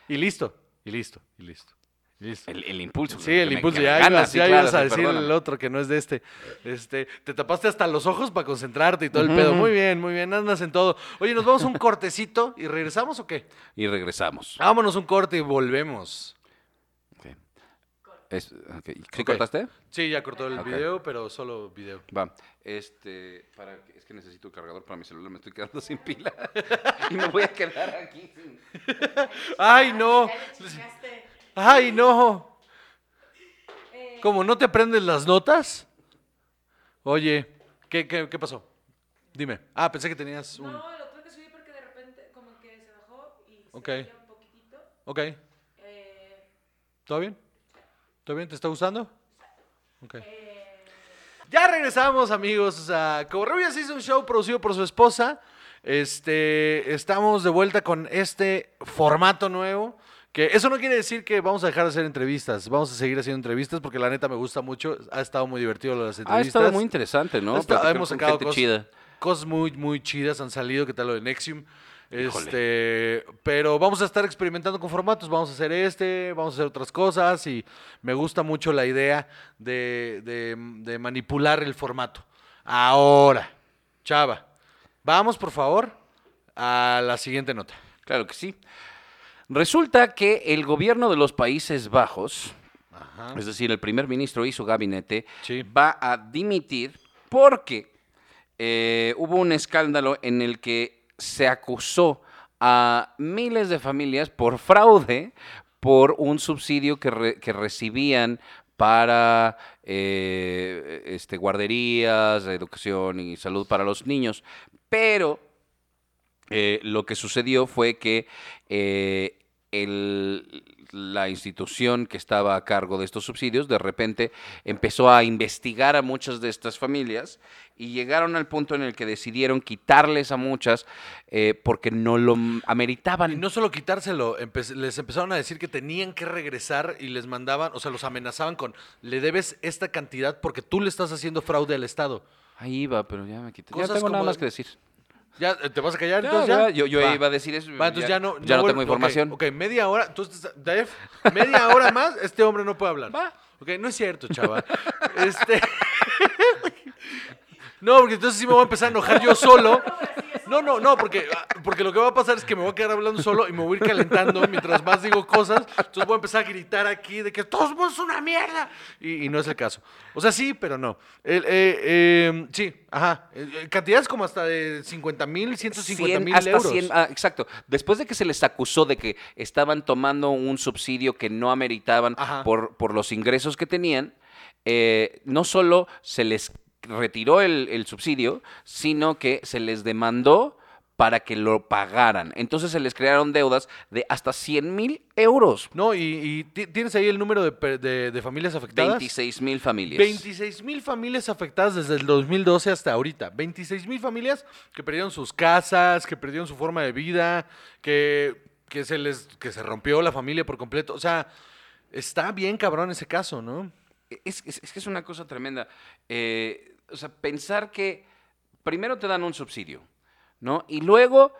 Y listo. Y listo. Y listo. Listo. El, el impulso. Sí, el impulso. me Ya, ibas, sí, ya claro, ibas a decir el otro que no es de este. Este, te tapaste hasta los ojos para concentrarte y todo el pedo. Muy bien, muy bien. Andas en todo. Oye, ¿nos vamos a un cortecito y regresamos o qué? Y regresamos. Vámonos un corte y volvemos. Ok. Es- ok. ¿Sí cortaste? Sí, ya cortó el video, pero solo video. Va. Este, para que- es que necesito el cargador para mi celular, me estoy quedando sin pila. y me voy a quedar aquí sin. ¡Ay, no! Ya le. ¡Ay, no! Eh, ¿Cómo no te aprendes las notas? Oye, ¿qué, qué, qué pasó? Dime. Ah, pensé que tenías un... No, lo tuve que subir porque de repente como que se bajó y se veía un poquitito. Ok. Eh, ¿Todo bien? ¿Todo bien? ¿Te está gustando? Ok. eh, Ya regresamos, amigos. Sea, Covarrubias hizo un show producido por su esposa. Este, estamos de vuelta con este formato nuevo. Que eso no quiere decir que vamos a dejar de hacer entrevistas. Vamos a seguir haciendo entrevistas porque la neta me gusta mucho. Ha estado muy divertido las Ha entrevistas. estado muy interesante, ¿no? Ha Platicar hemos sacado cosas, chida. cosas muy, muy chidas han salido. ¿Qué tal lo de Nexium? Híjole. Este, pero vamos a estar experimentando con formatos. Vamos a hacer este, vamos a hacer otras cosas. Y me gusta mucho la idea de, de- de manipular el formato. Ahora, Chava, vamos por favor a la siguiente nota. Claro que sí. Resulta que el gobierno de los Países Bajos, Ajá. es decir, el primer ministro y su gabinete, Sí. va a dimitir porque eh, hubo un escándalo en el que se acusó a miles de familias por fraude por un subsidio que, re- que recibían para eh, este, guarderías, educación y salud para los niños. Pero eh, lo que sucedió fue que eh, el- la institución que estaba a cargo de estos subsidios de repente empezó a investigar a muchas de estas familias y llegaron al punto en el que decidieron quitarles a muchas eh, porque no lo ameritaban. Y no solo quitárselo, empe- les empezaron a decir que tenían que regresar y les mandaban, o sea, los amenazaban con, le debes esta cantidad porque tú le estás haciendo fraude al Estado. Ahí iba, pero ya me quité. Ya tengo nada más que decir. ¿Ya eh, te vas a callar? Entonces ya, ya. yo yo Va. iba a decir eso. Va, entonces ya, no, ya no vuel- tengo información. Ok, media hora. Entonces, Dave, media hora más, este hombre no puede hablar. Va. Ok, no es cierto, chaval. este. no, porque entonces sí me voy a empezar a enojar yo solo. No, no, no, porque, porque lo que va a pasar es que me voy a quedar hablando solo y me voy a ir calentando mientras más digo cosas. Entonces voy a empezar a gritar aquí de que todos somos una mierda. Y, y no es el caso. O sea, sí, pero no. El, eh, eh, sí, ajá. Eh, eh, Cantidades como hasta de 50 mil, 150 100, mil euros. 100, ah, exacto. Después de que se les acusó de que estaban tomando un subsidio que no ameritaban por, por los ingresos que tenían, eh, no solo se les retiró el, el subsidio, sino que se les demandó para que lo pagaran. Entonces se les crearon deudas de hasta 100 mil euros. No, y, y ti- tienes ahí el número de, de- de familias afectadas. 26 mil familias. 26 mil familias afectadas desde el 2012 hasta ahorita. 26 mil familias que perdieron sus casas, que perdieron su forma de vida, que, que, se les, que se rompió la familia por completo. O sea, está bien cabrón ese caso, ¿no? Es, es- es que es una cosa tremenda. Eh, o sea, pensar que primero te dan un subsidio, ¿no? Y luego,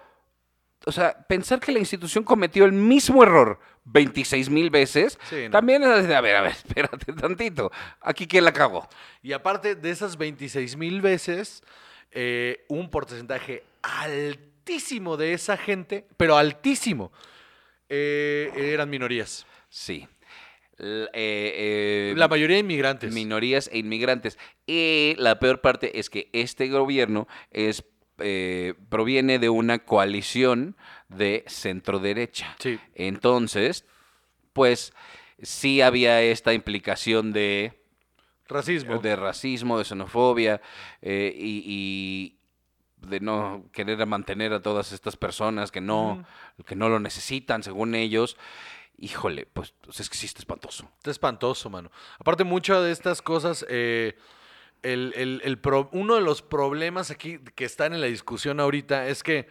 o sea, pensar que la institución cometió el mismo error 26 mil veces, Sí, no. también es de, a ver, a ver, espérate tantito. Aquí quién la cagó. Y aparte de esas 26 mil veces, eh, un porcentaje altísimo de esa gente, pero altísimo, eh, eran minorías. Sí. Eh, eh, La mayoría inmigrantes. minorías e inmigrantes. Y la peor parte es que este gobierno es eh, proviene de una coalición de centro derecha. Sí. Entonces, pues sí había esta implicación de, Racismo. de racismo, de xenofobia eh, y, y de no querer mantener a todas estas personas que no, que no lo necesitan, según ellos. Híjole, pues, pues, es que sí está espantoso. Está espantoso, mano. Aparte, muchas de estas cosas, eh, el, el- el pro- uno de los problemas aquí que están en la discusión ahorita es que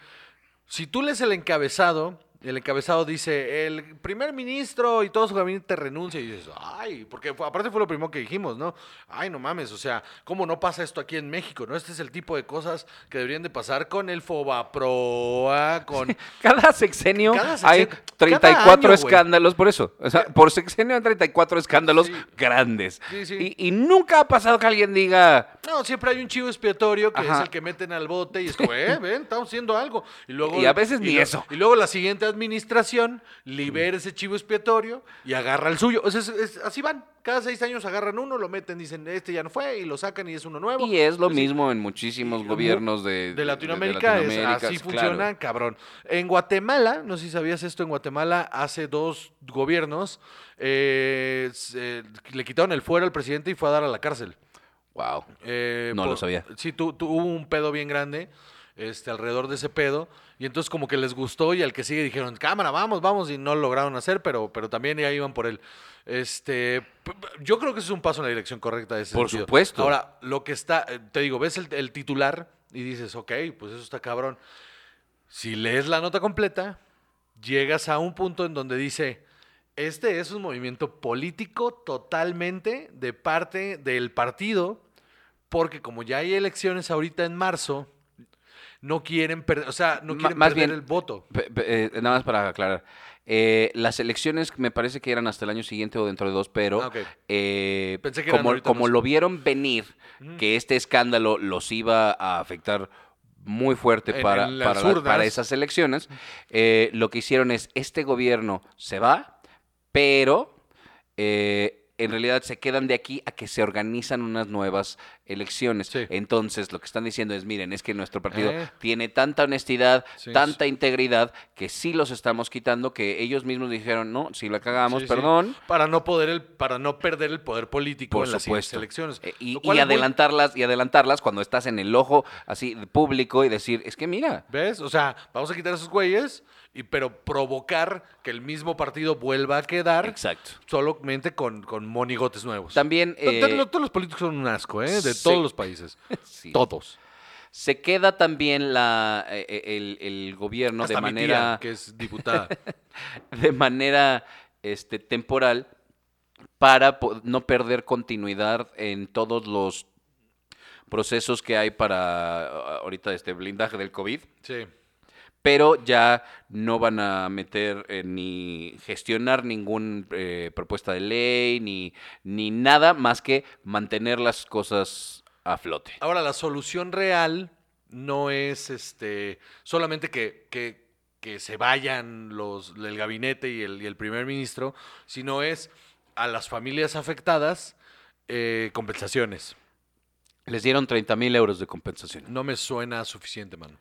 si tú lees el encabezado, el encabezado dice, el primer ministro y todo su gabinete renuncia, y dices, ay, porque fue- aparte fue lo primero que dijimos, ¿no? Ay, no mames, o sea, ¿cómo no pasa esto aquí en México? ¿No? Este es el tipo de cosas que deberían de pasar con el Fobaproa, con... Cada sexenio, Cada hay sexenio- 34 año, güey. escándalos, por eso. O sea, por sexenio hay 34 escándalos Sí. grandes. Sí, sí. Y, y nunca ha pasado que alguien diga, No, siempre hay un chivo expiatorio que Ajá. es el que meten al bote y es como, eh, ven, estamos haciendo algo. Y, luego, Y a veces ni lo- eso. Y luego la siguiente administración libera ese chivo expiatorio y agarra el suyo. O sea, es- es- así van. Cada seis años agarran uno, lo meten, dicen, este ya no fue, y lo sacan y es uno nuevo. y es lo Así- mismo en muchísimos gobiernos de, de Latinoamérica, así claro. funciona, cabrón. En Guatemala, no sé si sabías esto, en Guatemala hace dos gobiernos eh, se- le quitaron el fuero al presidente y fue a dar a la cárcel. Wow. Eh, No lo sabía. Sí, tu- tu- hubo un pedo bien grande este, alrededor de ese pedo. Y entonces como que les gustó y al que sigue dijeron, cámara, vamos, vamos. Y no lo lograron hacer, pero, pero también ya iban por él. Este, yo creo que ese es un paso en la dirección correcta de ese Por sentido. supuesto. Ahora, lo que está, eh, te digo, ves el, el titular y dices, ok, pues eso está cabrón. Si lees la nota completa, llegas a un punto en donde dice, este es un movimiento político totalmente de parte del partido, porque como ya hay elecciones ahorita en marzo, no quieren perder, o sea, no quieren más perder bien- el voto. Eh, nada más para aclarar. Eh, las elecciones me parece que eran hasta el año siguiente o dentro de dos, pero Ah, eh, Pensé que como, lo vieron venir, que este escándalo los iba a afectar muy fuerte En- para, en para, la- para esas elecciones, eh, lo que hicieron es, este gobierno se va, pero en realidad se quedan de aquí a que se organizan unas nuevas elecciones. Sí. Entonces, lo que están diciendo es, miren, es que nuestro partido Eh. tiene tanta honestidad, Sí, tanta integridad, que sí los estamos quitando, que ellos mismos dijeron, no, si la cagamos, perdón. Para no poder el, para no perder el poder político Por en las supuesto. elecciones. Eh, y, muy- adelantarlas, y adelantarlas cuando estás en el ojo así público y decir, es que mira, ¿Ves? O sea, vamos a quitar a esos güeyes, y, pero provocar que el mismo partido vuelva a quedar exacto. solamente con, con monigotes nuevos. También eh, Todos los políticos son un asco, ¿eh? De todos los países. sí. Todos. se queda también la, eh, eh, el, el gobierno Hasta de mi tía, manera, que es diputada. de manera este, temporal para no perder continuidad en todos los procesos que hay para ah, ahorita este blindaje del COVID. sí. Pero ya no van a meter eh, ni gestionar ninguna propuesta de ley, ni, ni nada más que mantener las cosas a flote. Ahora, la solución real no es este solamente que, que- que se vayan los el gabinete y el, y el primer ministro, sino es a las familias afectadas eh, compensaciones. Les dieron 30 mil euros de compensación. No me suena suficiente, mano.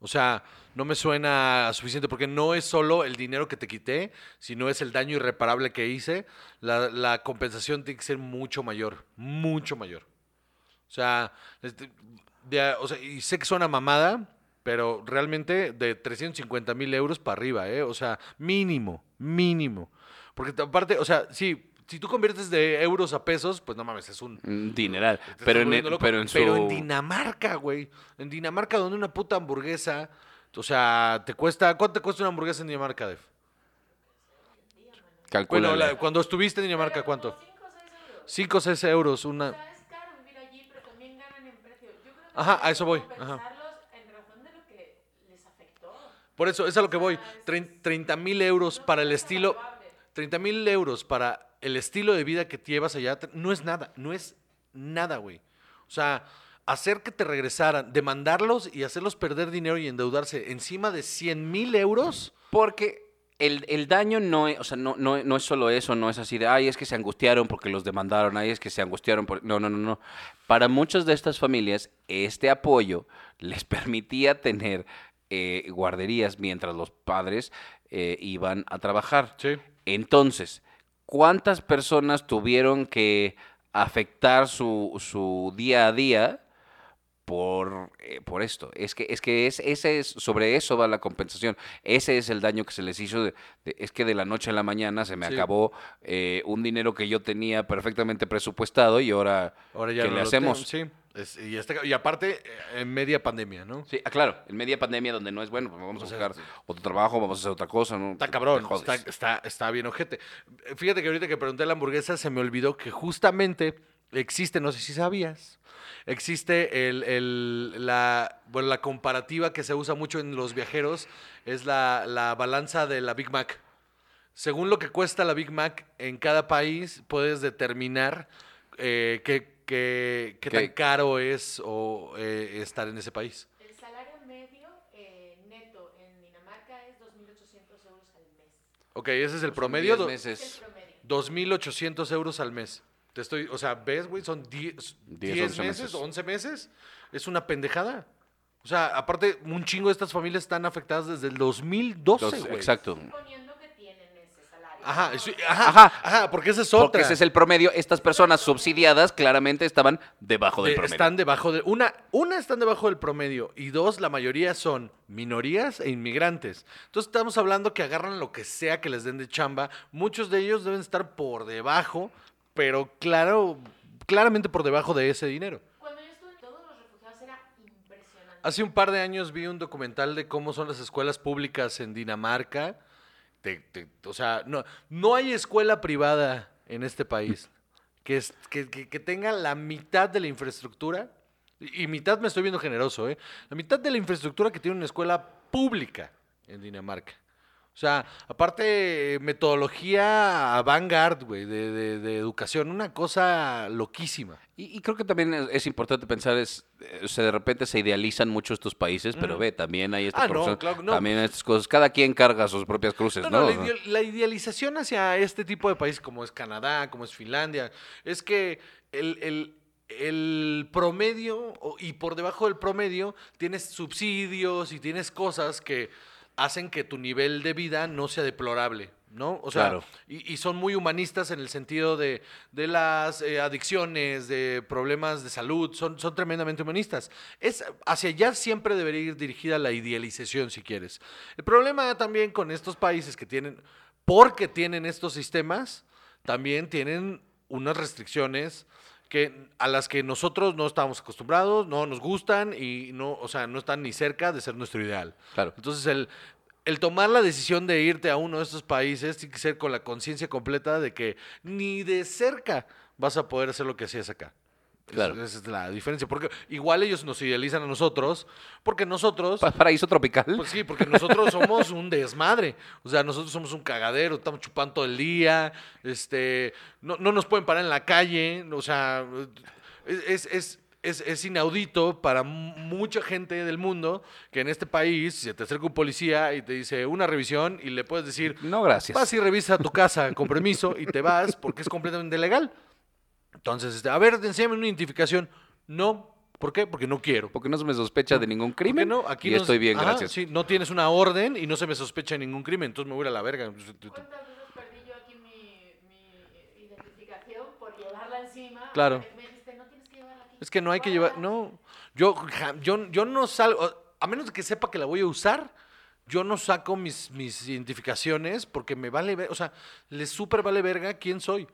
O sea, no me suena suficiente porque no es solo el dinero que te quité, sino es el daño irreparable que hice. La, compensación tiene que ser mucho mayor, mucho mayor. O sea, este, de- o sea, y sé que suena mamada, pero realmente de 350 mil euros para arriba, ¿eh? O sea, mínimo, mínimo. Porque aparte, o sea, sí, si tú conviertes de euros a pesos, pues no mames, es un, Dineral. Pero en, volviendo loco. pero en su... Pero en Dinamarca, güey. En Dinamarca, donde una puta hamburguesa. O sea, te cuesta. ¿Cuánto te cuesta una hamburguesa en Dinamarca, Def? Bueno, calcúlale. la- cuando estuviste en Dinamarca, Pero ¿cuánto? como cinco o seis euros. 5 o 6 euros. O Una. sea, es caro vivir allí, pero también ganan en precio. Yo creo que Ajá, hay a que eso voy, ajá. en razón de lo que les afectó. Por eso, es a lo que voy. Ah, es- 30 mil euros para el es estilo. evaluable. 30 mil euros para el estilo de vida que llevas allá. No es nada. No es nada, güey. O sea, hacer que te regresaran, demandarlos y hacerlos perder dinero y endeudarse encima de 100 mil euros. Porque el, el daño no es, o sea, no, no, no es solo eso, no es así de, ay, es que se angustiaron porque los demandaron, ay, es que se angustiaron por... No, no, no, no. Para muchas de estas familias, este apoyo les permitía tener eh, guarderías mientras los padres eh, iban a trabajar. Sí. Entonces, ¿cuántas personas tuvieron que afectar su, su día a día por, eh, por esto? Es que, es que es, ese es, sobre eso va la compensación. Ese es el daño que se les hizo. de- de- es que de la noche a la mañana se me Sí. acabó eh, un dinero que yo tenía perfectamente presupuestado y ahora, Ahora ya ¿qué no le lo hacemos? tengo, sí. Es- y, aparte, eh, en media pandemia, ¿no? Sí, ah, claro, en media pandemia donde no es bueno, pues vamos a O sea, buscar otro trabajo, vamos a hacer otra cosa, ¿no? Está cabrón, está, está, está bien ojete. Fíjate que ahorita que pregunté la hamburguesa se me olvidó que justamente existe, no sé si sabías, existe el, el- la, bueno, la comparativa que se usa mucho en los viajeros, es la, la balanza de la Big Mac. Según lo que cuesta la Big Mac en cada país, puedes determinar eh, qué, qué- qué tan caro es o, eh, estar en ese país. El salario medio eh, neto en Dinamarca es 2.800 euros al mes. Ok, ese es el promedio. 10 do- meses. Es el promedio. 2.800 euros al mes. Te estoy, o sea, ¿ves, güey? Son 10, 10, 10 11 meses, meses. 11 meses. Es una pendejada. O sea, aparte, un chingo de estas familias están afectadas desde el 2012, Entonces, güey. exacto. Suponiendo que tienen ese salario. Ajá, sí, ajá, Ajá. ajá, porque esa es otra. Porque ese es el promedio. Estas personas subsidiadas claramente estaban debajo del De- promedio. están debajo de una una están debajo del promedio y dos la mayoría son minorías e inmigrantes. Entonces estamos hablando que agarran lo que sea que les den de chamba. Muchos de ellos deben estar por debajo, pero claro, claramente por debajo de ese dinero. Cuando yo estuve en todos los refugiados era impresionante. Hace un par de años vi un documental de cómo son las escuelas públicas en Dinamarca. Te- te- o sea, no, no hay escuela privada en este país que, es- que, que- que tenga la mitad de la infraestructura. Y, mitad me estoy viendo generoso, ¿eh? La mitad de la infraestructura que tiene una escuela pública en Dinamarca. O sea, aparte, metodología avant-garde, güey, de, de- de educación. Una cosa loquísima. Y, y creo que también es, es importante pensar, es, eh, o sea, de repente se idealizan mucho estos países, pero ve, también hay esta Ah, no, claro no. también hay estas cosas. Cada quien carga sus propias cruces, No, ¿no? no, la, la idealización hacia este tipo de países como es Canadá, como es Finlandia, es que el, el- el promedio y por debajo del promedio tienes subsidios y tienes cosas que hacen que tu nivel de vida no sea deplorable. ¿No? O sea, Claro. y, y son muy humanistas en el sentido de, de las eh, adicciones, de problemas de salud, son, son tremendamente humanistas. Es, hacia allá siempre debería ir dirigida la idealización, si quieres. El problema también con estos países que tienen, porque tienen estos sistemas, también tienen unas restricciones que a las que nosotros no estamos acostumbrados, no nos gustan y no, o sea, no están ni cerca de ser nuestro ideal. Claro. Entonces el, el tomar la decisión de irte a uno de estos países tiene que ser con la conciencia completa de que ni de cerca vas a poder hacer lo que hacías acá. Claro. Esa es la diferencia. Porque igual ellos nos idealizan a nosotros, porque nosotros Pa- Paraíso tropical. pues sí, porque nosotros somos un desmadre. O sea, nosotros somos un cagadero, estamos chupando todo el día, este, no, no nos pueden parar en la calle, o sea, es, es, es, es- inaudito para mu- mucha gente del mundo que en este país se te acerca un policía y te dice una revisión y le puedes decir, no, gracias. vas y revisas tu casa con permiso y te vas porque es completamente legal. Entonces, este, a ver, enséñame una identificación. No, ¿por qué? Porque no quiero. Porque no se me sospecha de ningún ¿Por qué crimen. no? Aquí y estoy bien, Ajá, gracias. Sí, no tienes una orden y no se me sospecha ningún crimen, entonces me voy a la verga. ¿Cuántas veces perdí yo aquí mi, mi identificación por llevarla encima? Claro. Me dijiste, no tienes que llevarla aquí. Es que no hay que llevar, no. Yo, yo, yo no salgo, a menos de que sepa que la voy a usar, yo no saco mis, mis identificaciones porque me vale, ver- o sea, les súper vale verga quién soy.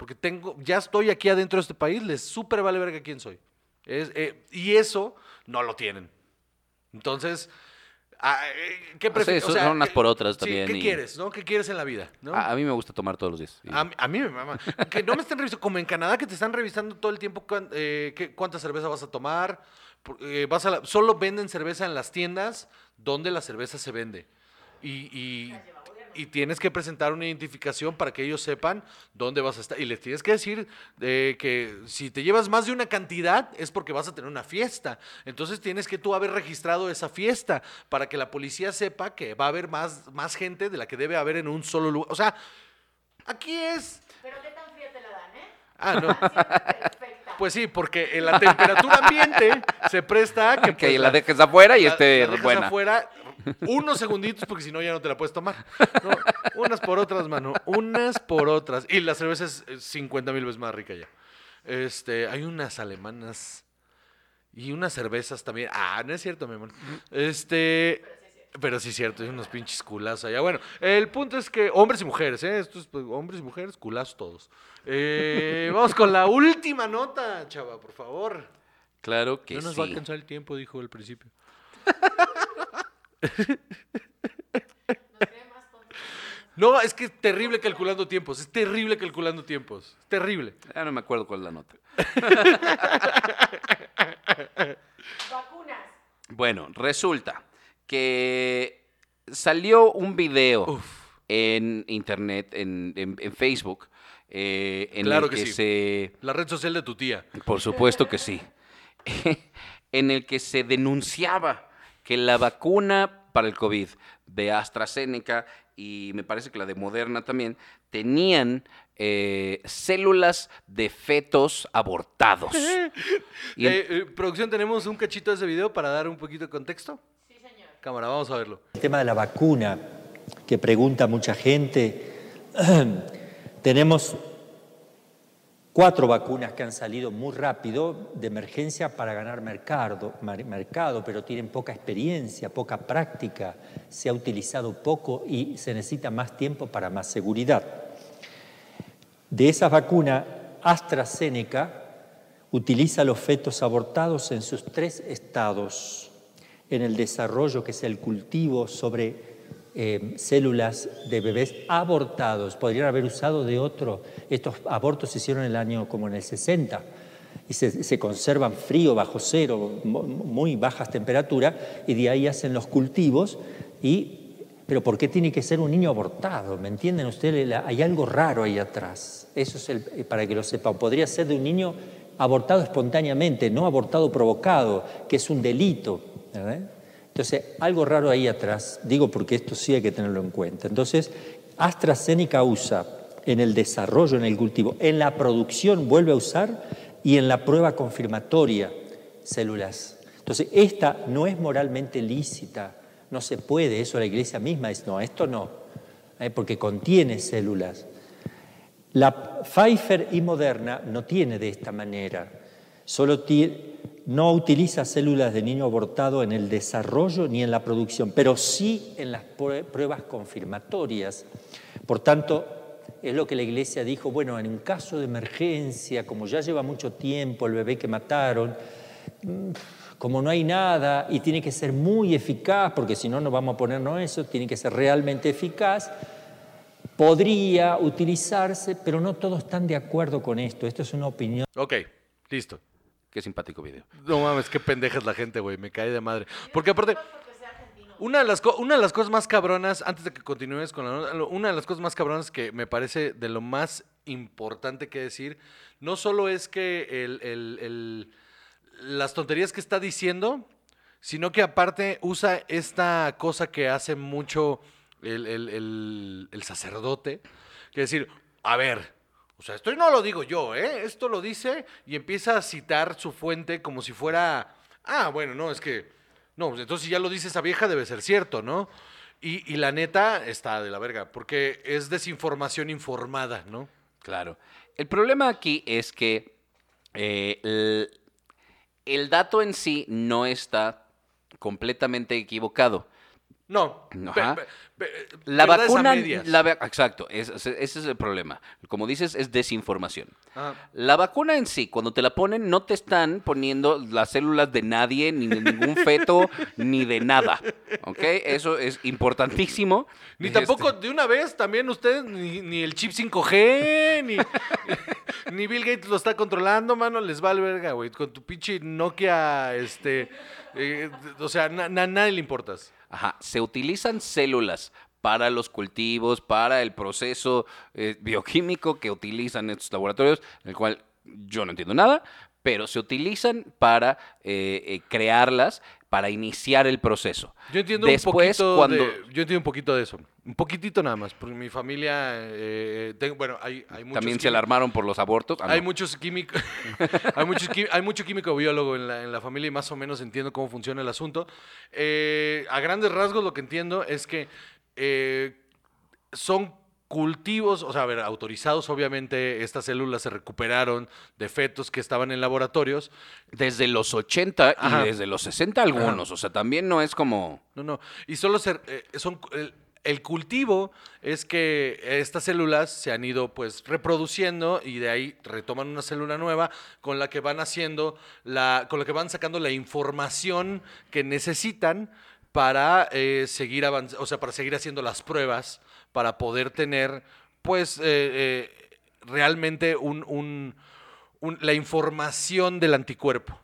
Porque tengo, ya estoy aquí adentro de este país, les súper vale verga quién soy. Es, eh, y eso no lo tienen. Entonces, ah, eh, ¿qué Sí, prefieres? son unas ¿qué- por otras sí, también ¿Qué y- quieres, no? ¿Qué quieres en la vida? ¿no? A, a mí me gusta tomar todos los días. Y- A, mí- a mí me mama. Que no me estén revisando, como en Canadá, que te están revisando todo el tiempo cuán- eh, qué- cuánta cerveza vas a tomar. eh, vas a la- solo venden cerveza en las tiendas donde la cerveza se vende. Y, y- y tienes que presentar una identificación para que ellos sepan dónde vas a estar. Y les tienes que decir eh, que si te llevas más de una cantidad es porque vas a tener una fiesta. Entonces tienes que tú haber registrado esa fiesta para que la policía sepa que va a haber más, más gente de la que debe haber en un solo lugar. O sea, aquí es... Pero qué tan fría te la dan, ¿eh? Ah, no. Pues sí, porque en la temperatura ambiente se presta a que, que pues, la dejes afuera y la- esté la dejas buena. afuera unos segunditos porque si no ya no te la puedes tomar. No, unas por otras, mano. Unas por otras. Y la cerveza es eh, 50 mil veces más rica ya. Este, hay unas alemanas y unas cervezas también. Ah, no es cierto, mi amor. Este, pero sí es cierto, hay unos pinches culazos allá. Bueno, el punto es que hombres y mujeres, ¿eh? Estos pues, hombres y mujeres, culazos todos. Eh, vamos con la última nota, chava, por favor. Claro que No nos sí. va a alcanzar el tiempo, dijo al principio. Nos cree más tontos. No, es que es terrible calculando tiempos. Es terrible calculando tiempos. Es terrible. Ya no me acuerdo cuál es la nota. Vacunas. Bueno, resulta que salió un video en internet, en, en- en Facebook, eh, en Claro el que que, sí. se... La red social de tu tía. Por supuesto que sí. en el que se denunciaba que la vacuna para el COVID de AstraZeneca y me parece que la de Moderna también tenían eh, células de fetos abortados. Y en- Eh, eh, producción, tenemos un cachito de ese video para dar un poquito de contexto. Sí, señor. Cámara, vamos a verlo. El tema de la vacuna, que pregunta mucha gente, Tenemos cuatro vacunas que han salido muy rápido de emergencia para ganar mercado, mercado, pero tienen poca experiencia, poca práctica, se ha utilizado poco y se necesita más tiempo para más seguridad. De esas vacunas, AstraZeneca utiliza los fetos abortados en sus tres estados, en el desarrollo, que es el cultivo sobre eh, células de bebés abortados. Podrían haber usado de otro. Estos abortos se hicieron en el año como en el 60 y se, se conservan frío, bajo cero, mu- muy bajas temperaturas, y de ahí hacen los cultivos. Y, pero ¿por qué tiene que ser un niño abortado? ¿Me entienden ustedes? Hay algo raro ahí atrás. Eso es eh, para que lo sepan. Podría ser de un niño abortado espontáneamente, no abortado provocado, que es un delito. ¿verdad? Entonces, algo raro ahí atrás, digo porque esto sí hay que tenerlo en cuenta. Entonces, AstraZeneca usa en el desarrollo, en el cultivo, en la producción vuelve a usar y en la prueba confirmatoria células. Entonces, esta no es moralmente lícita, no se puede, eso la iglesia misma dice, no, esto no, ¿eh? porque contiene células. La Pfizer y Moderna no tiene de esta manera, solo ti- no utiliza células de niño abortado en el desarrollo ni en la producción, pero sí en las prue- pruebas confirmatorias. Por tanto, es lo que la iglesia dijo, bueno, en un caso de emergencia, como ya lleva mucho tiempo el bebé que mataron, mm, como no hay nada y tiene que ser muy eficaz, porque si no, no vamos a ponernos eso, tiene que ser realmente eficaz, podría utilizarse, pero no todos están de acuerdo con esto. Esto es una opinión. Ok, listo. Qué simpático video. No mames, qué pendeja es la gente, güey. Me cae de madre. Porque aparte, una de, las co- una de las cosas más cabronas, antes de que continúes con la una de las cosas más cabronas que me parece de lo más importante que decir, no solo es que el- el- el- las tonterías que está diciendo, sino que aparte usa esta cosa que hace mucho el, el- el- el sacerdote, que es decir, a ver, o sea, esto no lo digo yo, ¿eh? Esto lo dice y empieza a citar su fuente como si fuera, ah, bueno, no, es que, no, pues entonces si ya lo dice esa vieja debe ser cierto, ¿no? Y, la neta está de la verga, porque es desinformación informada, ¿no? Claro. El problema aquí es que eh, el dato en sí no está completamente equivocado. No, Ajá. pe- pe- pe- La vacuna, la exacto, es- es- ese es el problema. Como dices, es desinformación. Ajá. La vacuna en sí, cuando te la ponen, no te están poniendo las células de nadie, ni de ningún feto, ni de nada. ¿Ok? Eso es importantísimo. Ni Este, tampoco de una vez también ustedes, ni, ni el chip 5G, ni, ni Bill Gates lo está controlando, mano, les va al verga, güey. Con tu pinche Nokia, este, eh, o sea, na- na- nadie le importas. Ajá, se utilizan células para los cultivos, para el proceso eh, bioquímico que utilizan estos laboratorios, el cual yo no entiendo nada, pero se utilizan para eh, eh, crearlas, para iniciar el proceso. Yo entiendo Después, un poquito cuando... de, yo entiendo un poquito de eso, un poquitito nada más, porque mi familia, eh, tengo- bueno, hay, hay muchos También se alarmaron por los abortos. Ah, Hay no. muchos químicos, hay, muchos qui- hay mucho químico biólogo en la, en la familia y más o menos entiendo cómo funciona el asunto. Eh, a grandes rasgos lo que entiendo es que son cultivos, o sea, a ver, autorizados, obviamente estas células se recuperaron de fetos que estaban en laboratorios. Desde los 80 Ajá. y desde los 60 algunos, o sea, también no es como... No, no. Y solo se, eh, son el, el cultivo es que estas células se han ido pues reproduciendo y de ahí retoman una célula nueva con la que van haciendo la, con la que van sacando la información que necesitan para eh, seguir avanzando, o sea, para seguir haciendo las pruebas para poder tener pues eh, eh, realmente un, un- un- la información del anticuerpo.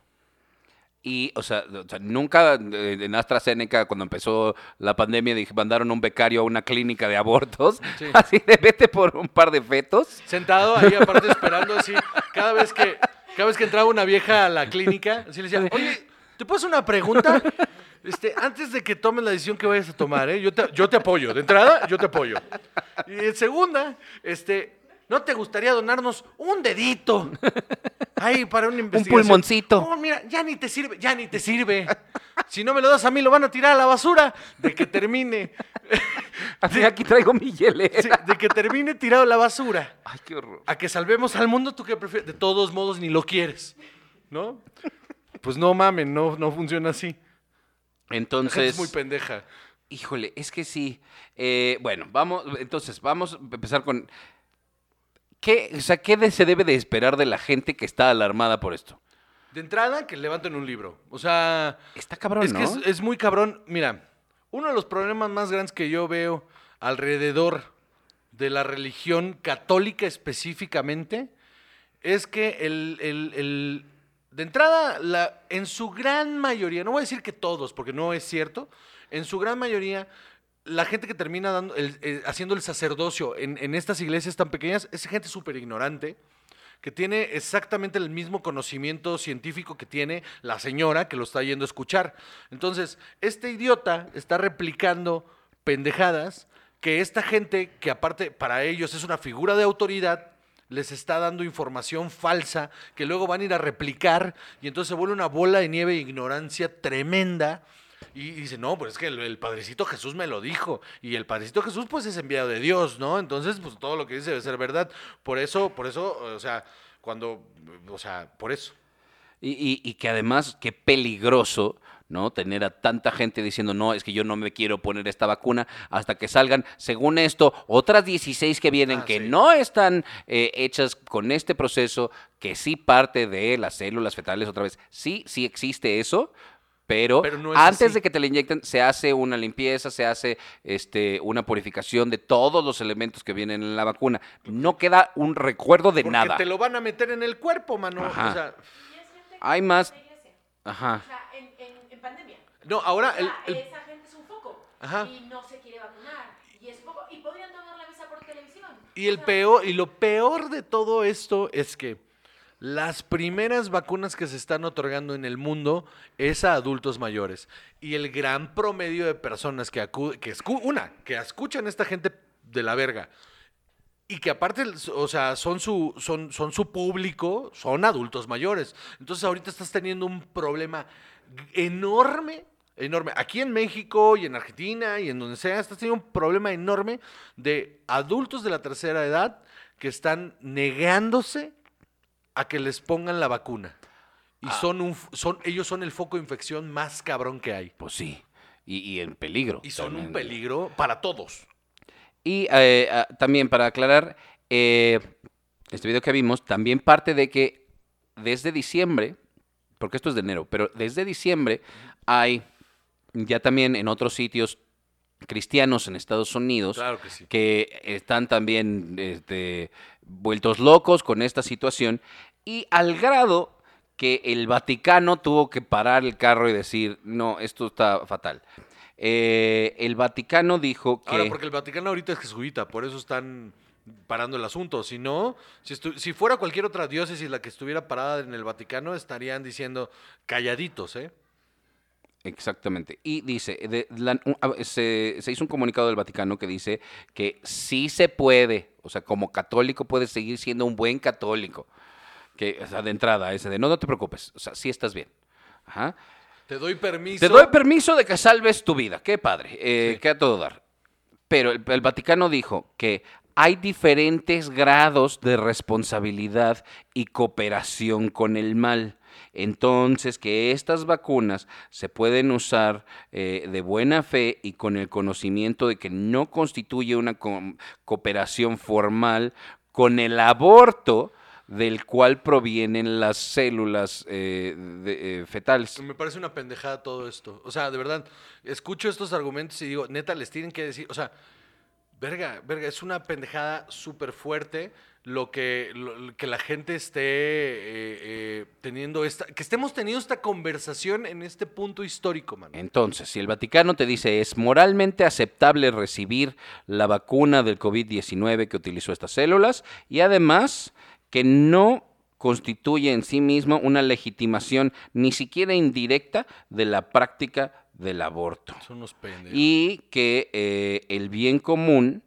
Y, o sea, o sea, nunca eh, en AstraZeneca, cuando empezó la pandemia, mandaron un becario a una clínica de abortos. Sí. Así de vete por un par de fetos. Sentado ahí aparte esperando así, cada vez que cada vez que entraba una vieja a la clínica, así le decía, "Oye, ¿te puedo hacer una pregunta? Este, antes de que tomes la decisión que vayas a tomar, ¿eh? yo, te, yo te apoyo. De entrada, yo te apoyo. Y en segunda, este, ¿no te gustaría donarnos un dedito? Ay, para una investigación. pulmoncito. No, mira, ya ni te sirve, ya ni te sirve. Si no me lo das a mí, lo van a tirar a la basura. De que termine. Así, aquí traigo mi hielera. Sí, de que termine tirado a la basura. Ay, qué horror. A que salvemos al mundo, ¿tú qué prefieres? De todos modos, ni lo quieres. ¿No? Pues no mamen, no, no funciona así. Entonces, es muy pendeja. híjole, es que sí. Eh, bueno, vamos, entonces, vamos a empezar con... ¿Qué, o sea, ¿qué se debe de esperar de la gente que está alarmada por esto? De entrada, que levanten un libro. O sea, Está cabrón, es ¿no? que es, es muy cabrón. Mira, uno de los problemas más grandes que yo veo alrededor de la religión católica específicamente es que el, el- el- de entrada, en su gran mayoría, no voy a decir que todos, porque no es cierto, en su gran mayoría, la gente que termina dando, haciendo el sacerdocio en, en estas iglesias tan pequeñas es gente súper ignorante, que tiene exactamente el mismo conocimiento científico que tiene la señora que lo está yendo a escuchar. Entonces, este idiota está replicando pendejadas que esta gente, que aparte para ellos es una figura de autoridad, les está dando información falsa que luego van a ir a replicar y entonces se vuelve una bola de nieve de ignorancia tremenda. Y dice, no, pues es que el, el Padrecito Jesús me lo dijo. Y el Padrecito Jesús, pues, es enviado de Dios, ¿no? Entonces, pues, todo lo que dice debe ser verdad. Por eso, por eso, o sea, cuando, o sea, por eso. Y, y- y que además, qué peligroso, ¿no? Tener a tanta gente diciendo, no, es que yo no me quiero poner esta vacuna hasta que salgan, según esto, otras 16 que vienen Ah, que sí. no están eh, hechas con este proceso, que sí parte de las células fetales otra vez. Sí, sí existe eso. Pero, Pero no es antes así. de que te la inyecten, se hace una limpieza, se hace este, una purificación de todos los elementos que vienen en la vacuna. No queda un recuerdo de Porque nada. te lo van a meter en el cuerpo, mano. Ajá. O sea, Hay más-. Ajá. O sea, en, en, en pandemia. no, ahora, O el, sea, el- esa gente es un foco. Ajá. Y no se quiere vacunar. Y es poco. Y podrían tomar la mesa por televisión. y el peor, y lo peor de todo esto es que las primeras vacunas que se están otorgando en el mundo es a adultos mayores. Y el gran promedio de personas que acuden, que escu- una, que escuchan a esta gente de la verga. Y que aparte, o sea, son su, son, son su público, son adultos mayores. Entonces ahorita estás teniendo un problema enorme, enorme. Aquí en México y en Argentina y en donde sea, estás teniendo un problema enorme de adultos de la tercera edad que están negándose a que les pongan la vacuna. Y son un, son, ellos son el foco de infección más cabrón que hay. Pues sí. Y, y en peligro. Y son un peligro para todos. Y eh, ah, también para aclarar, eh, este video que vimos también parte de que desde diciembre, porque esto es de enero, pero desde diciembre hay ya también en otros sitios cristianos en Estados Unidos Claro que sí. que están también este, vueltos locos con esta situación y al grado que el Vaticano tuvo que parar el carro y decir, no, esto está fatal. Eh, el Vaticano dijo que... Ahora, porque el Vaticano ahorita es jesuita, por eso están parando el asunto. Si no, si, fuera cualquier otra diócesis la que estuviera parada en el Vaticano, estarían diciendo calladitos, ¿eh? Exactamente. Y dice, de- la- se, se hizo un comunicado del Vaticano que dice que sí se puede, o sea, como católico puedes seguir siendo un buen católico. Que, o sea, de entrada, ese de no, no te preocupes, o sea, sí estás bien. Ajá. Te doy permiso. Te doy permiso de que salves tu vida. Qué padre. Eh, Sí. Qué a todo dar. Pero el, el Vaticano dijo que hay diferentes grados de responsabilidad y cooperación con el mal. Entonces, que estas vacunas se pueden usar eh, de buena fe y con el conocimiento de que no constituye una co- cooperación formal con el aborto del cual provienen las células eh, de- eh, fetales. Me parece una pendejada todo esto. O sea, de verdad, escucho estos argumentos y digo, neta, les tienen que decir, o sea, verga, verga, es una pendejada súper fuerte lo que, lo- que la gente esté eh, eh, teniendo esta, que estemos teniendo esta conversación en este punto histórico, man. Entonces, si el Vaticano te dice es moralmente aceptable recibir la vacuna del COVID-19 que utilizó estas células y además que no constituye en sí mismo una legitimación ni siquiera indirecta de la práctica del aborto. Son unos pendejos. Y que eh, el bien común,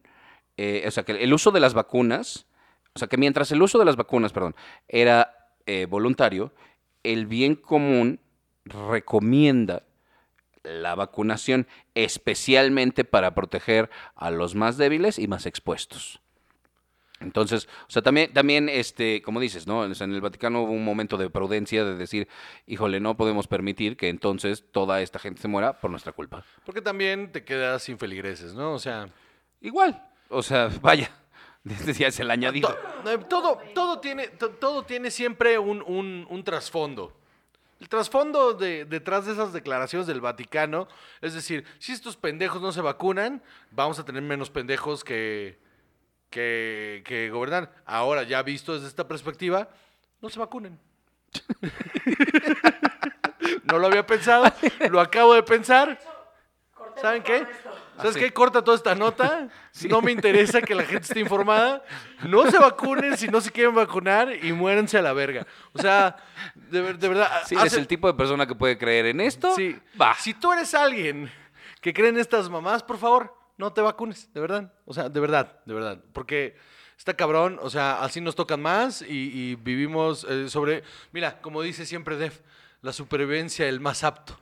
eh, o sea, que el uso de las vacunas, o sea, que mientras el uso de las vacunas, perdón, era eh, voluntario, el bien común recomienda la vacunación, especialmente para proteger a los más débiles y más expuestos. Entonces, o sea, también, también, este, como dices, ¿no? O sea, en el Vaticano hubo un momento de prudencia de decir, híjole, no podemos permitir que entonces toda esta gente se muera por nuestra culpa. Porque también te quedas sin feligreses, ¿no? O sea, Igual, o sea, vaya, desde ya es el añadido. to- todo, todo, tiene, to- todo tiene siempre un, un- un trasfondo. El trasfondo de, detrás de esas declaraciones del Vaticano, es decir, si estos pendejos no se vacunan, vamos a tener menos pendejos que, que, que gobernar. Ahora, ya visto desde esta perspectiva, no se vacunen. no lo había pensado, lo acabo de pensar. ¿Saben qué? ¿Sabes sí. qué? Corta toda esta nota. No me interesa que la gente esté informada. No se vacunen si no se quieren vacunar y muéranse a la verga. O sea, de, ver- de verdad. Si eres hace- el tipo de persona que puede creer en esto, Sí. va. Si tú eres alguien que cree en estas mamás, por favor, no te vacunes, de verdad. O sea, de verdad, de verdad. Porque está cabrón, o sea, así nos tocan más y, y vivimos eh, sobre. Mira, como dice siempre Def, la supervivencia el más apto.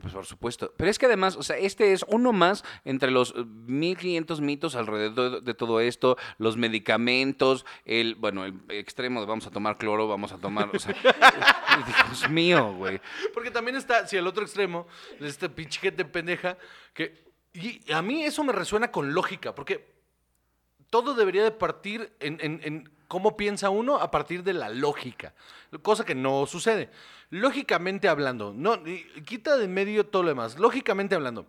Pues por supuesto. Pero es que además, o sea, este es uno más entre los eh, 1500 mitos alrededor de todo esto, los medicamentos, el, bueno, el extremo de vamos a tomar cloro, vamos a tomar, o sea, Dios mío, güey. Porque también está, si el otro extremo, este pinche gente pendeja, que. Y a mí eso me resuena con lógica, porque todo debería de partir en, cómo piensa uno a partir de la lógica, cosa que no sucede. Lógicamente hablando, no, quita de medio todo lo demás. Lógicamente hablando,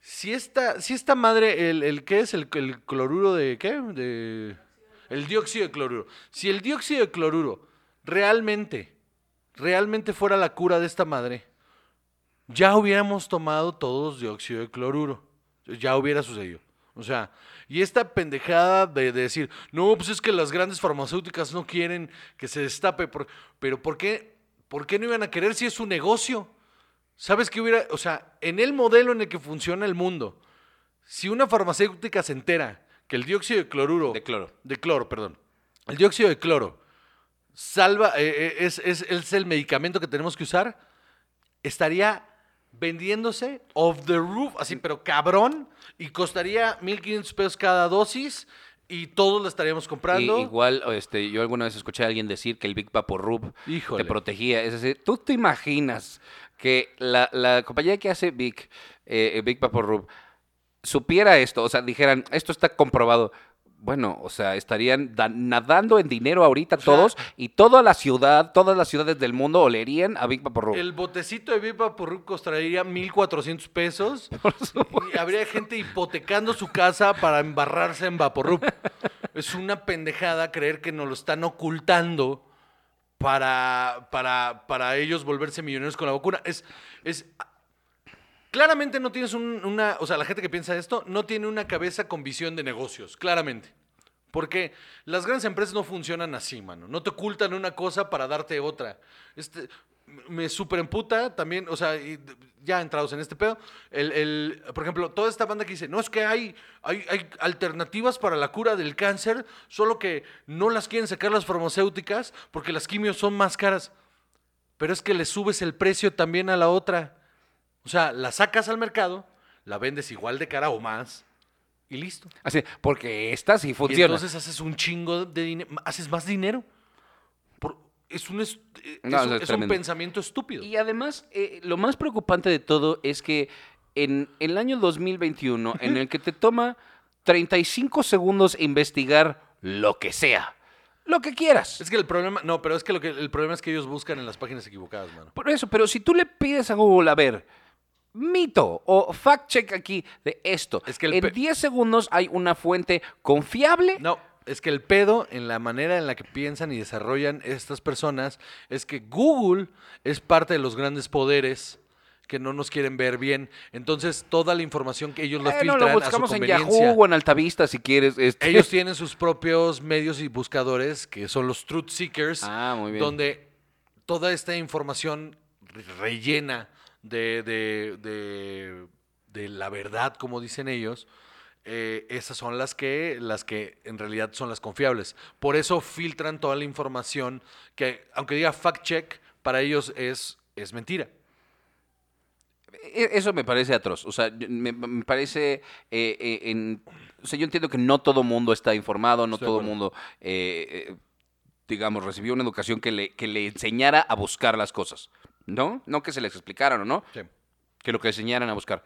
si esta, si esta madre, el, el ¿qué es? El, el cloruro de, ¿qué? De, el dióxido de cloruro. Si el dióxido de cloruro realmente, realmente fuera la cura de esta madre, ya hubiéramos tomado todos dióxido de cloruro. Ya hubiera sucedido. O sea, y esta pendejada de, de decir, no, pues es que las grandes farmacéuticas no quieren que se destape. por-". pero ¿por qué, ¿por qué no iban a querer si es su negocio? ¿Sabes qué hubiera? O sea, en el modelo en el que funciona el mundo, si una farmacéutica se entera que el dióxido de cloruro. De cloro. De cloro, perdón. El dióxido de cloro salva, eh, eh, es, es- es el medicamento que tenemos que usar, estaría vendiéndose off the roof, así, pero cabrón, y costaría 1.500 pesos cada dosis y todos la estaríamos Y comprando. igual, este, yo alguna vez escuché a alguien decir que el Big Vaporub Híjole. te protegía. Es decir, ¿tú te imaginas que la, la compañía que hace Big, eh, Big Vaporub supiera esto? O sea, dijeran, esto está comprobado. Bueno, o sea, estarían da- nadando en dinero ahorita sea- todos y toda la ciudad, todas las ciudades del mundo olerían a Big Vaporub. El botecito de Viva por costaría 1.400 pesos. Y habría gente hipotecando su casa para embarrarse en Vaporrup. Es una pendejada creer que nos lo están ocultando para, para, para ellos volverse millonarios con la vacuna. Es, es, claramente no tienes un- una... O sea, la gente que piensa esto no tiene una cabeza con visión de negocios, claramente. Porque las grandes empresas no funcionan así, mano. No te ocultan una cosa para darte otra. Este, me super emputa también, o sea, ya entrados en este pedo, el, el- por ejemplo, toda esta banda que dice, no, es que hay, hay, hay alternativas para la cura del cáncer, solo que no las quieren sacar las farmacéuticas porque las quimios son más caras. Pero es que le subes el precio también a la otra. O sea, la sacas al mercado, la vendes igual de cara o más, y listo. Así, porque esta sí Y funciona. entonces haces un chingo de dinero, haces más dinero. Por- es un, est- eh, No, es un- eso es es un tremendo. pensamiento estúpido. Y además, eh, lo más preocupante de todo es que en el año 2021, en el que te toma 35 segundos investigar lo que sea, lo que quieras. Es que el problema, no, pero es que, lo que el problema es que ellos buscan en las páginas equivocadas, mano. Por eso, pero si tú le pides a Google, a ver, mito o fact check aquí de esto, Es que en pe- 10 segundos hay una fuente confiable. No, es que el pedo en la manera en la que piensan y desarrollan estas personas es que Google es parte de los grandes poderes que no nos quieren ver bien. Entonces, toda la información que ellos la Bueno, filtran lo a su en. Yahoo o en Altavista si quieres. este. Ellos tienen sus propios medios y buscadores, que son los Truth Seekers, Ah, donde toda esta información re- rellena de, de- de- de la verdad, como dicen ellos, eh, esas son las que, las que en realidad son las confiables. Por eso filtran toda la información que, aunque diga fact check, para ellos es, es mentira. E- Eso me parece atroz. O sea, me, me parece. eh, eh, en- o sea, yo entiendo que no todo mundo está informado, no Estoy todo acuerdo. mundo, digamos, recibió una educación que le, que le enseñara a buscar las cosas. ¿No? No que se les explicaran o no, Sí. que lo que enseñaran a buscar.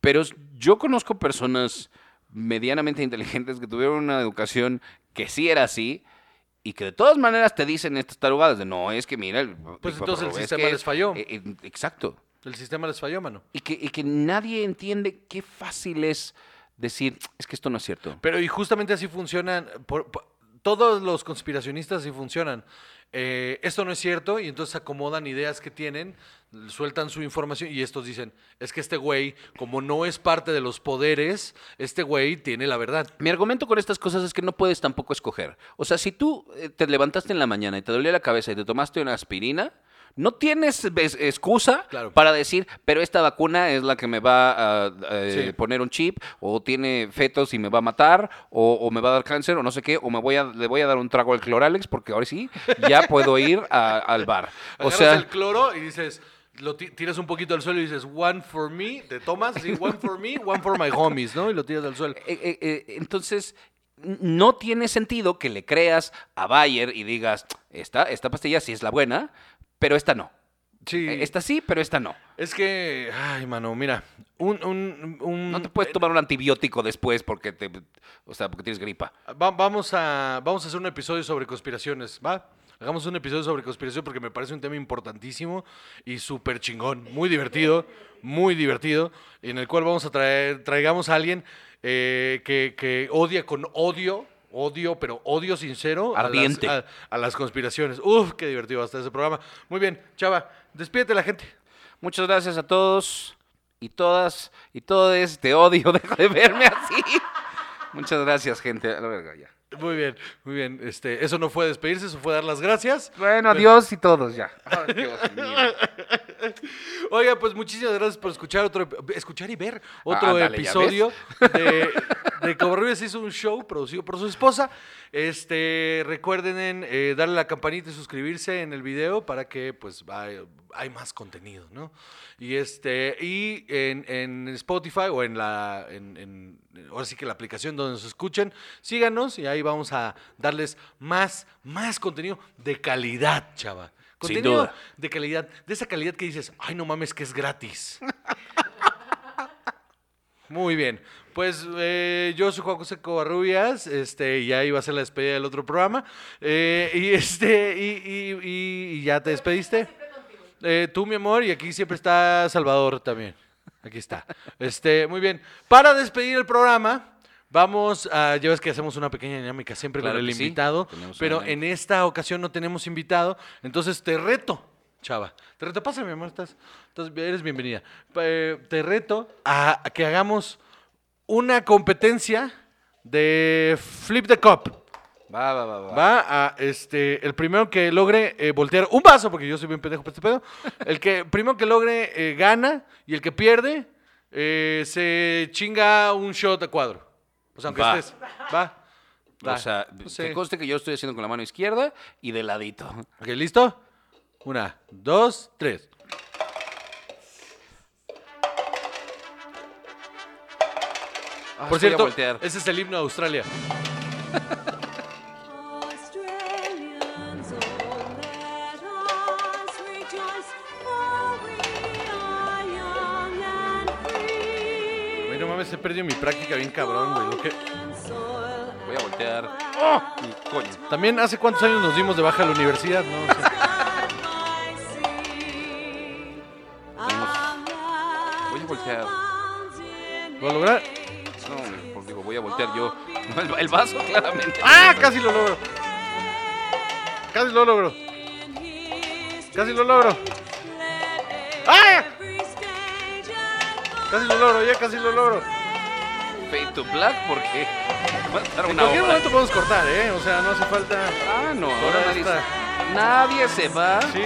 Pero yo conozco personas medianamente inteligentes que tuvieron una educación que sí era así y que de todas maneras te dicen estas tarugadas de no, es que mira, el, Pues el- entonces el sistema que- les falló. eh, eh, exacto. El sistema les falló, mano. Y que, y que nadie entiende qué fácil es decir, es que esto no es cierto. Pero y justamente así funcionan, por- por- todos los conspiracionistas así funcionan. Eh, esto no es cierto y entonces acomodan ideas que tienen, sueltan su información y estos dicen, es que este güey, como no es parte de los poderes, este güey tiene la verdad. Mi argumento con estas cosas es que no puedes tampoco escoger. O sea, si tú eh, te levantaste en la mañana y te dolía la cabeza y te tomaste una aspirina, no tienes excusa Claro. para decir, pero esta vacuna es la que me va a eh, Sí. poner un chip, o tiene fetos y me va a matar, o, o me va a dar cáncer, o no sé qué, o me voy a, le voy a dar un trago al cloralex porque ahora sí, ya puedo ir a- al bar. O sea, el cloro y dices, lo ti- tiras un poquito al suelo y dices, one for me, te tomas, sí, one for me, one for my homies, ¿no? Y lo tiras al suelo. Eh, eh, entonces, no tiene sentido que le creas a Bayer y digas, esta, esta pastilla sí es la buena, pero esta no. Sí, Eh, Esta sí, pero esta no. es que, ay, mano, mira, un... un, un- No te puedes tomar un antibiótico después porque te, o sea, porque tienes gripa. Va- vamos, a, vamos a hacer un episodio sobre conspiraciones, ¿va? Hagamos un episodio sobre conspiración porque me parece un tema importantísimo y súper chingón, muy divertido, muy divertido, en el cual vamos a traer, traigamos a alguien eh, que, que odia con odio, odio, pero odio sincero a las- Ardiente. A, a las conspiraciones. Uf, qué divertido va a estar ese programa. Muy bien, Chava, despídete la gente. Muchas gracias a todos y todas y todos. Te odio, deja de verme así. Muchas gracias, gente. A la verga, ya. Muy bien, muy bien. Este, eso no fue despedirse, eso fue dar las gracias. Bueno, adiós y todos ya. Ay, Dios mío. Oiga, pues muchísimas gracias por escuchar otro escuchar y ver otro Ah, ándale, ¿ya episodio de, de Covarrubias hizo un show producido por su esposa. Este, recuerden en, eh, darle la campanita y suscribirse en el video para que pues hay, hay más contenido, ¿no? Y este, y en, en Spotify o en la en, en- ahora sí que la aplicación donde nos escuchen, síganos y ahí vamos a darles más, más contenido de calidad, chava. Sin Contenido duda. de calidad, de esa calidad que dices, ay, no mames, que es gratis. Muy bien. Pues eh, yo soy Juan José Covarrubias, este, y ahí va a ser la despedida del otro programa. Eh, y este, y, y- y- y ya te despediste. Siempre contigo. Eh, tú, mi amor, y aquí siempre está Salvador también. Aquí está. Este, muy bien. Para despedir el programa, vamos a. Ya ves que hacemos una pequeña dinámica siempre Claro con el sí. invitado. Tenemos Pero en esta ocasión no tenemos invitado. Entonces te reto, chava. Te reto, pásame, amor. Estás, estás- eres bienvenida. Eh, te reto a, a que hagamos una competencia de Flip the Cup. Va, va, va, va. Va a este, el primero que logre eh, voltear un vaso, porque yo soy bien pendejo para este pedo. El que primero que logre eh, gana y el que pierde se chinga un shot a cuadro. O sea, aunque Va. estés. Va. Va. O sea, sé. que conste que yo estoy haciendo con la mano izquierda y de ladito. Ok, ¿listo? Una, dos, tres. Ah, Por cierto, ese es el himno de Australia. He perdido mi práctica bien cabrón, güey. Lo que- Voy a voltear. ¡Oh! Coño. También hace cuántos años nos dimos de baja a la universidad, ¿no? O sea, Voy a voltear. ¿Lo a lograr? No, pues digo, voy a voltear yo. El, el vaso, claramente. ¡Ah! Casi lo logro. Casi lo logro. Casi lo logro. ¡Ah! Casi lo logro, ya casi lo logro. Fade to black porque va a estar En cualquier hora. momento podemos cortar, ¿eh? O sea, no hace falta. Ah, no, Ahora nadie, se va Sí.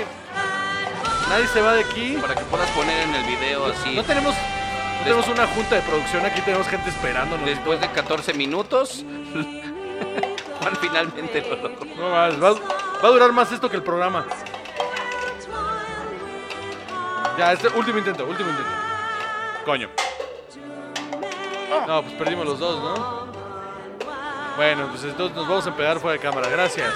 Nadie se va de aquí. para que puedas poner en el video así. No tenemos, tenemos una junta de producción, aquí tenemos gente esperándonos. Después de 14 minutos, Juan finalmente lo logró. No más, va, va a durar más esto que el programa. Ya, este último intento, último intento. Coño. No, pues perdimos los dos, ¿no? Bueno, pues entonces nos vamos a empezar fuera de cámara. Gracias.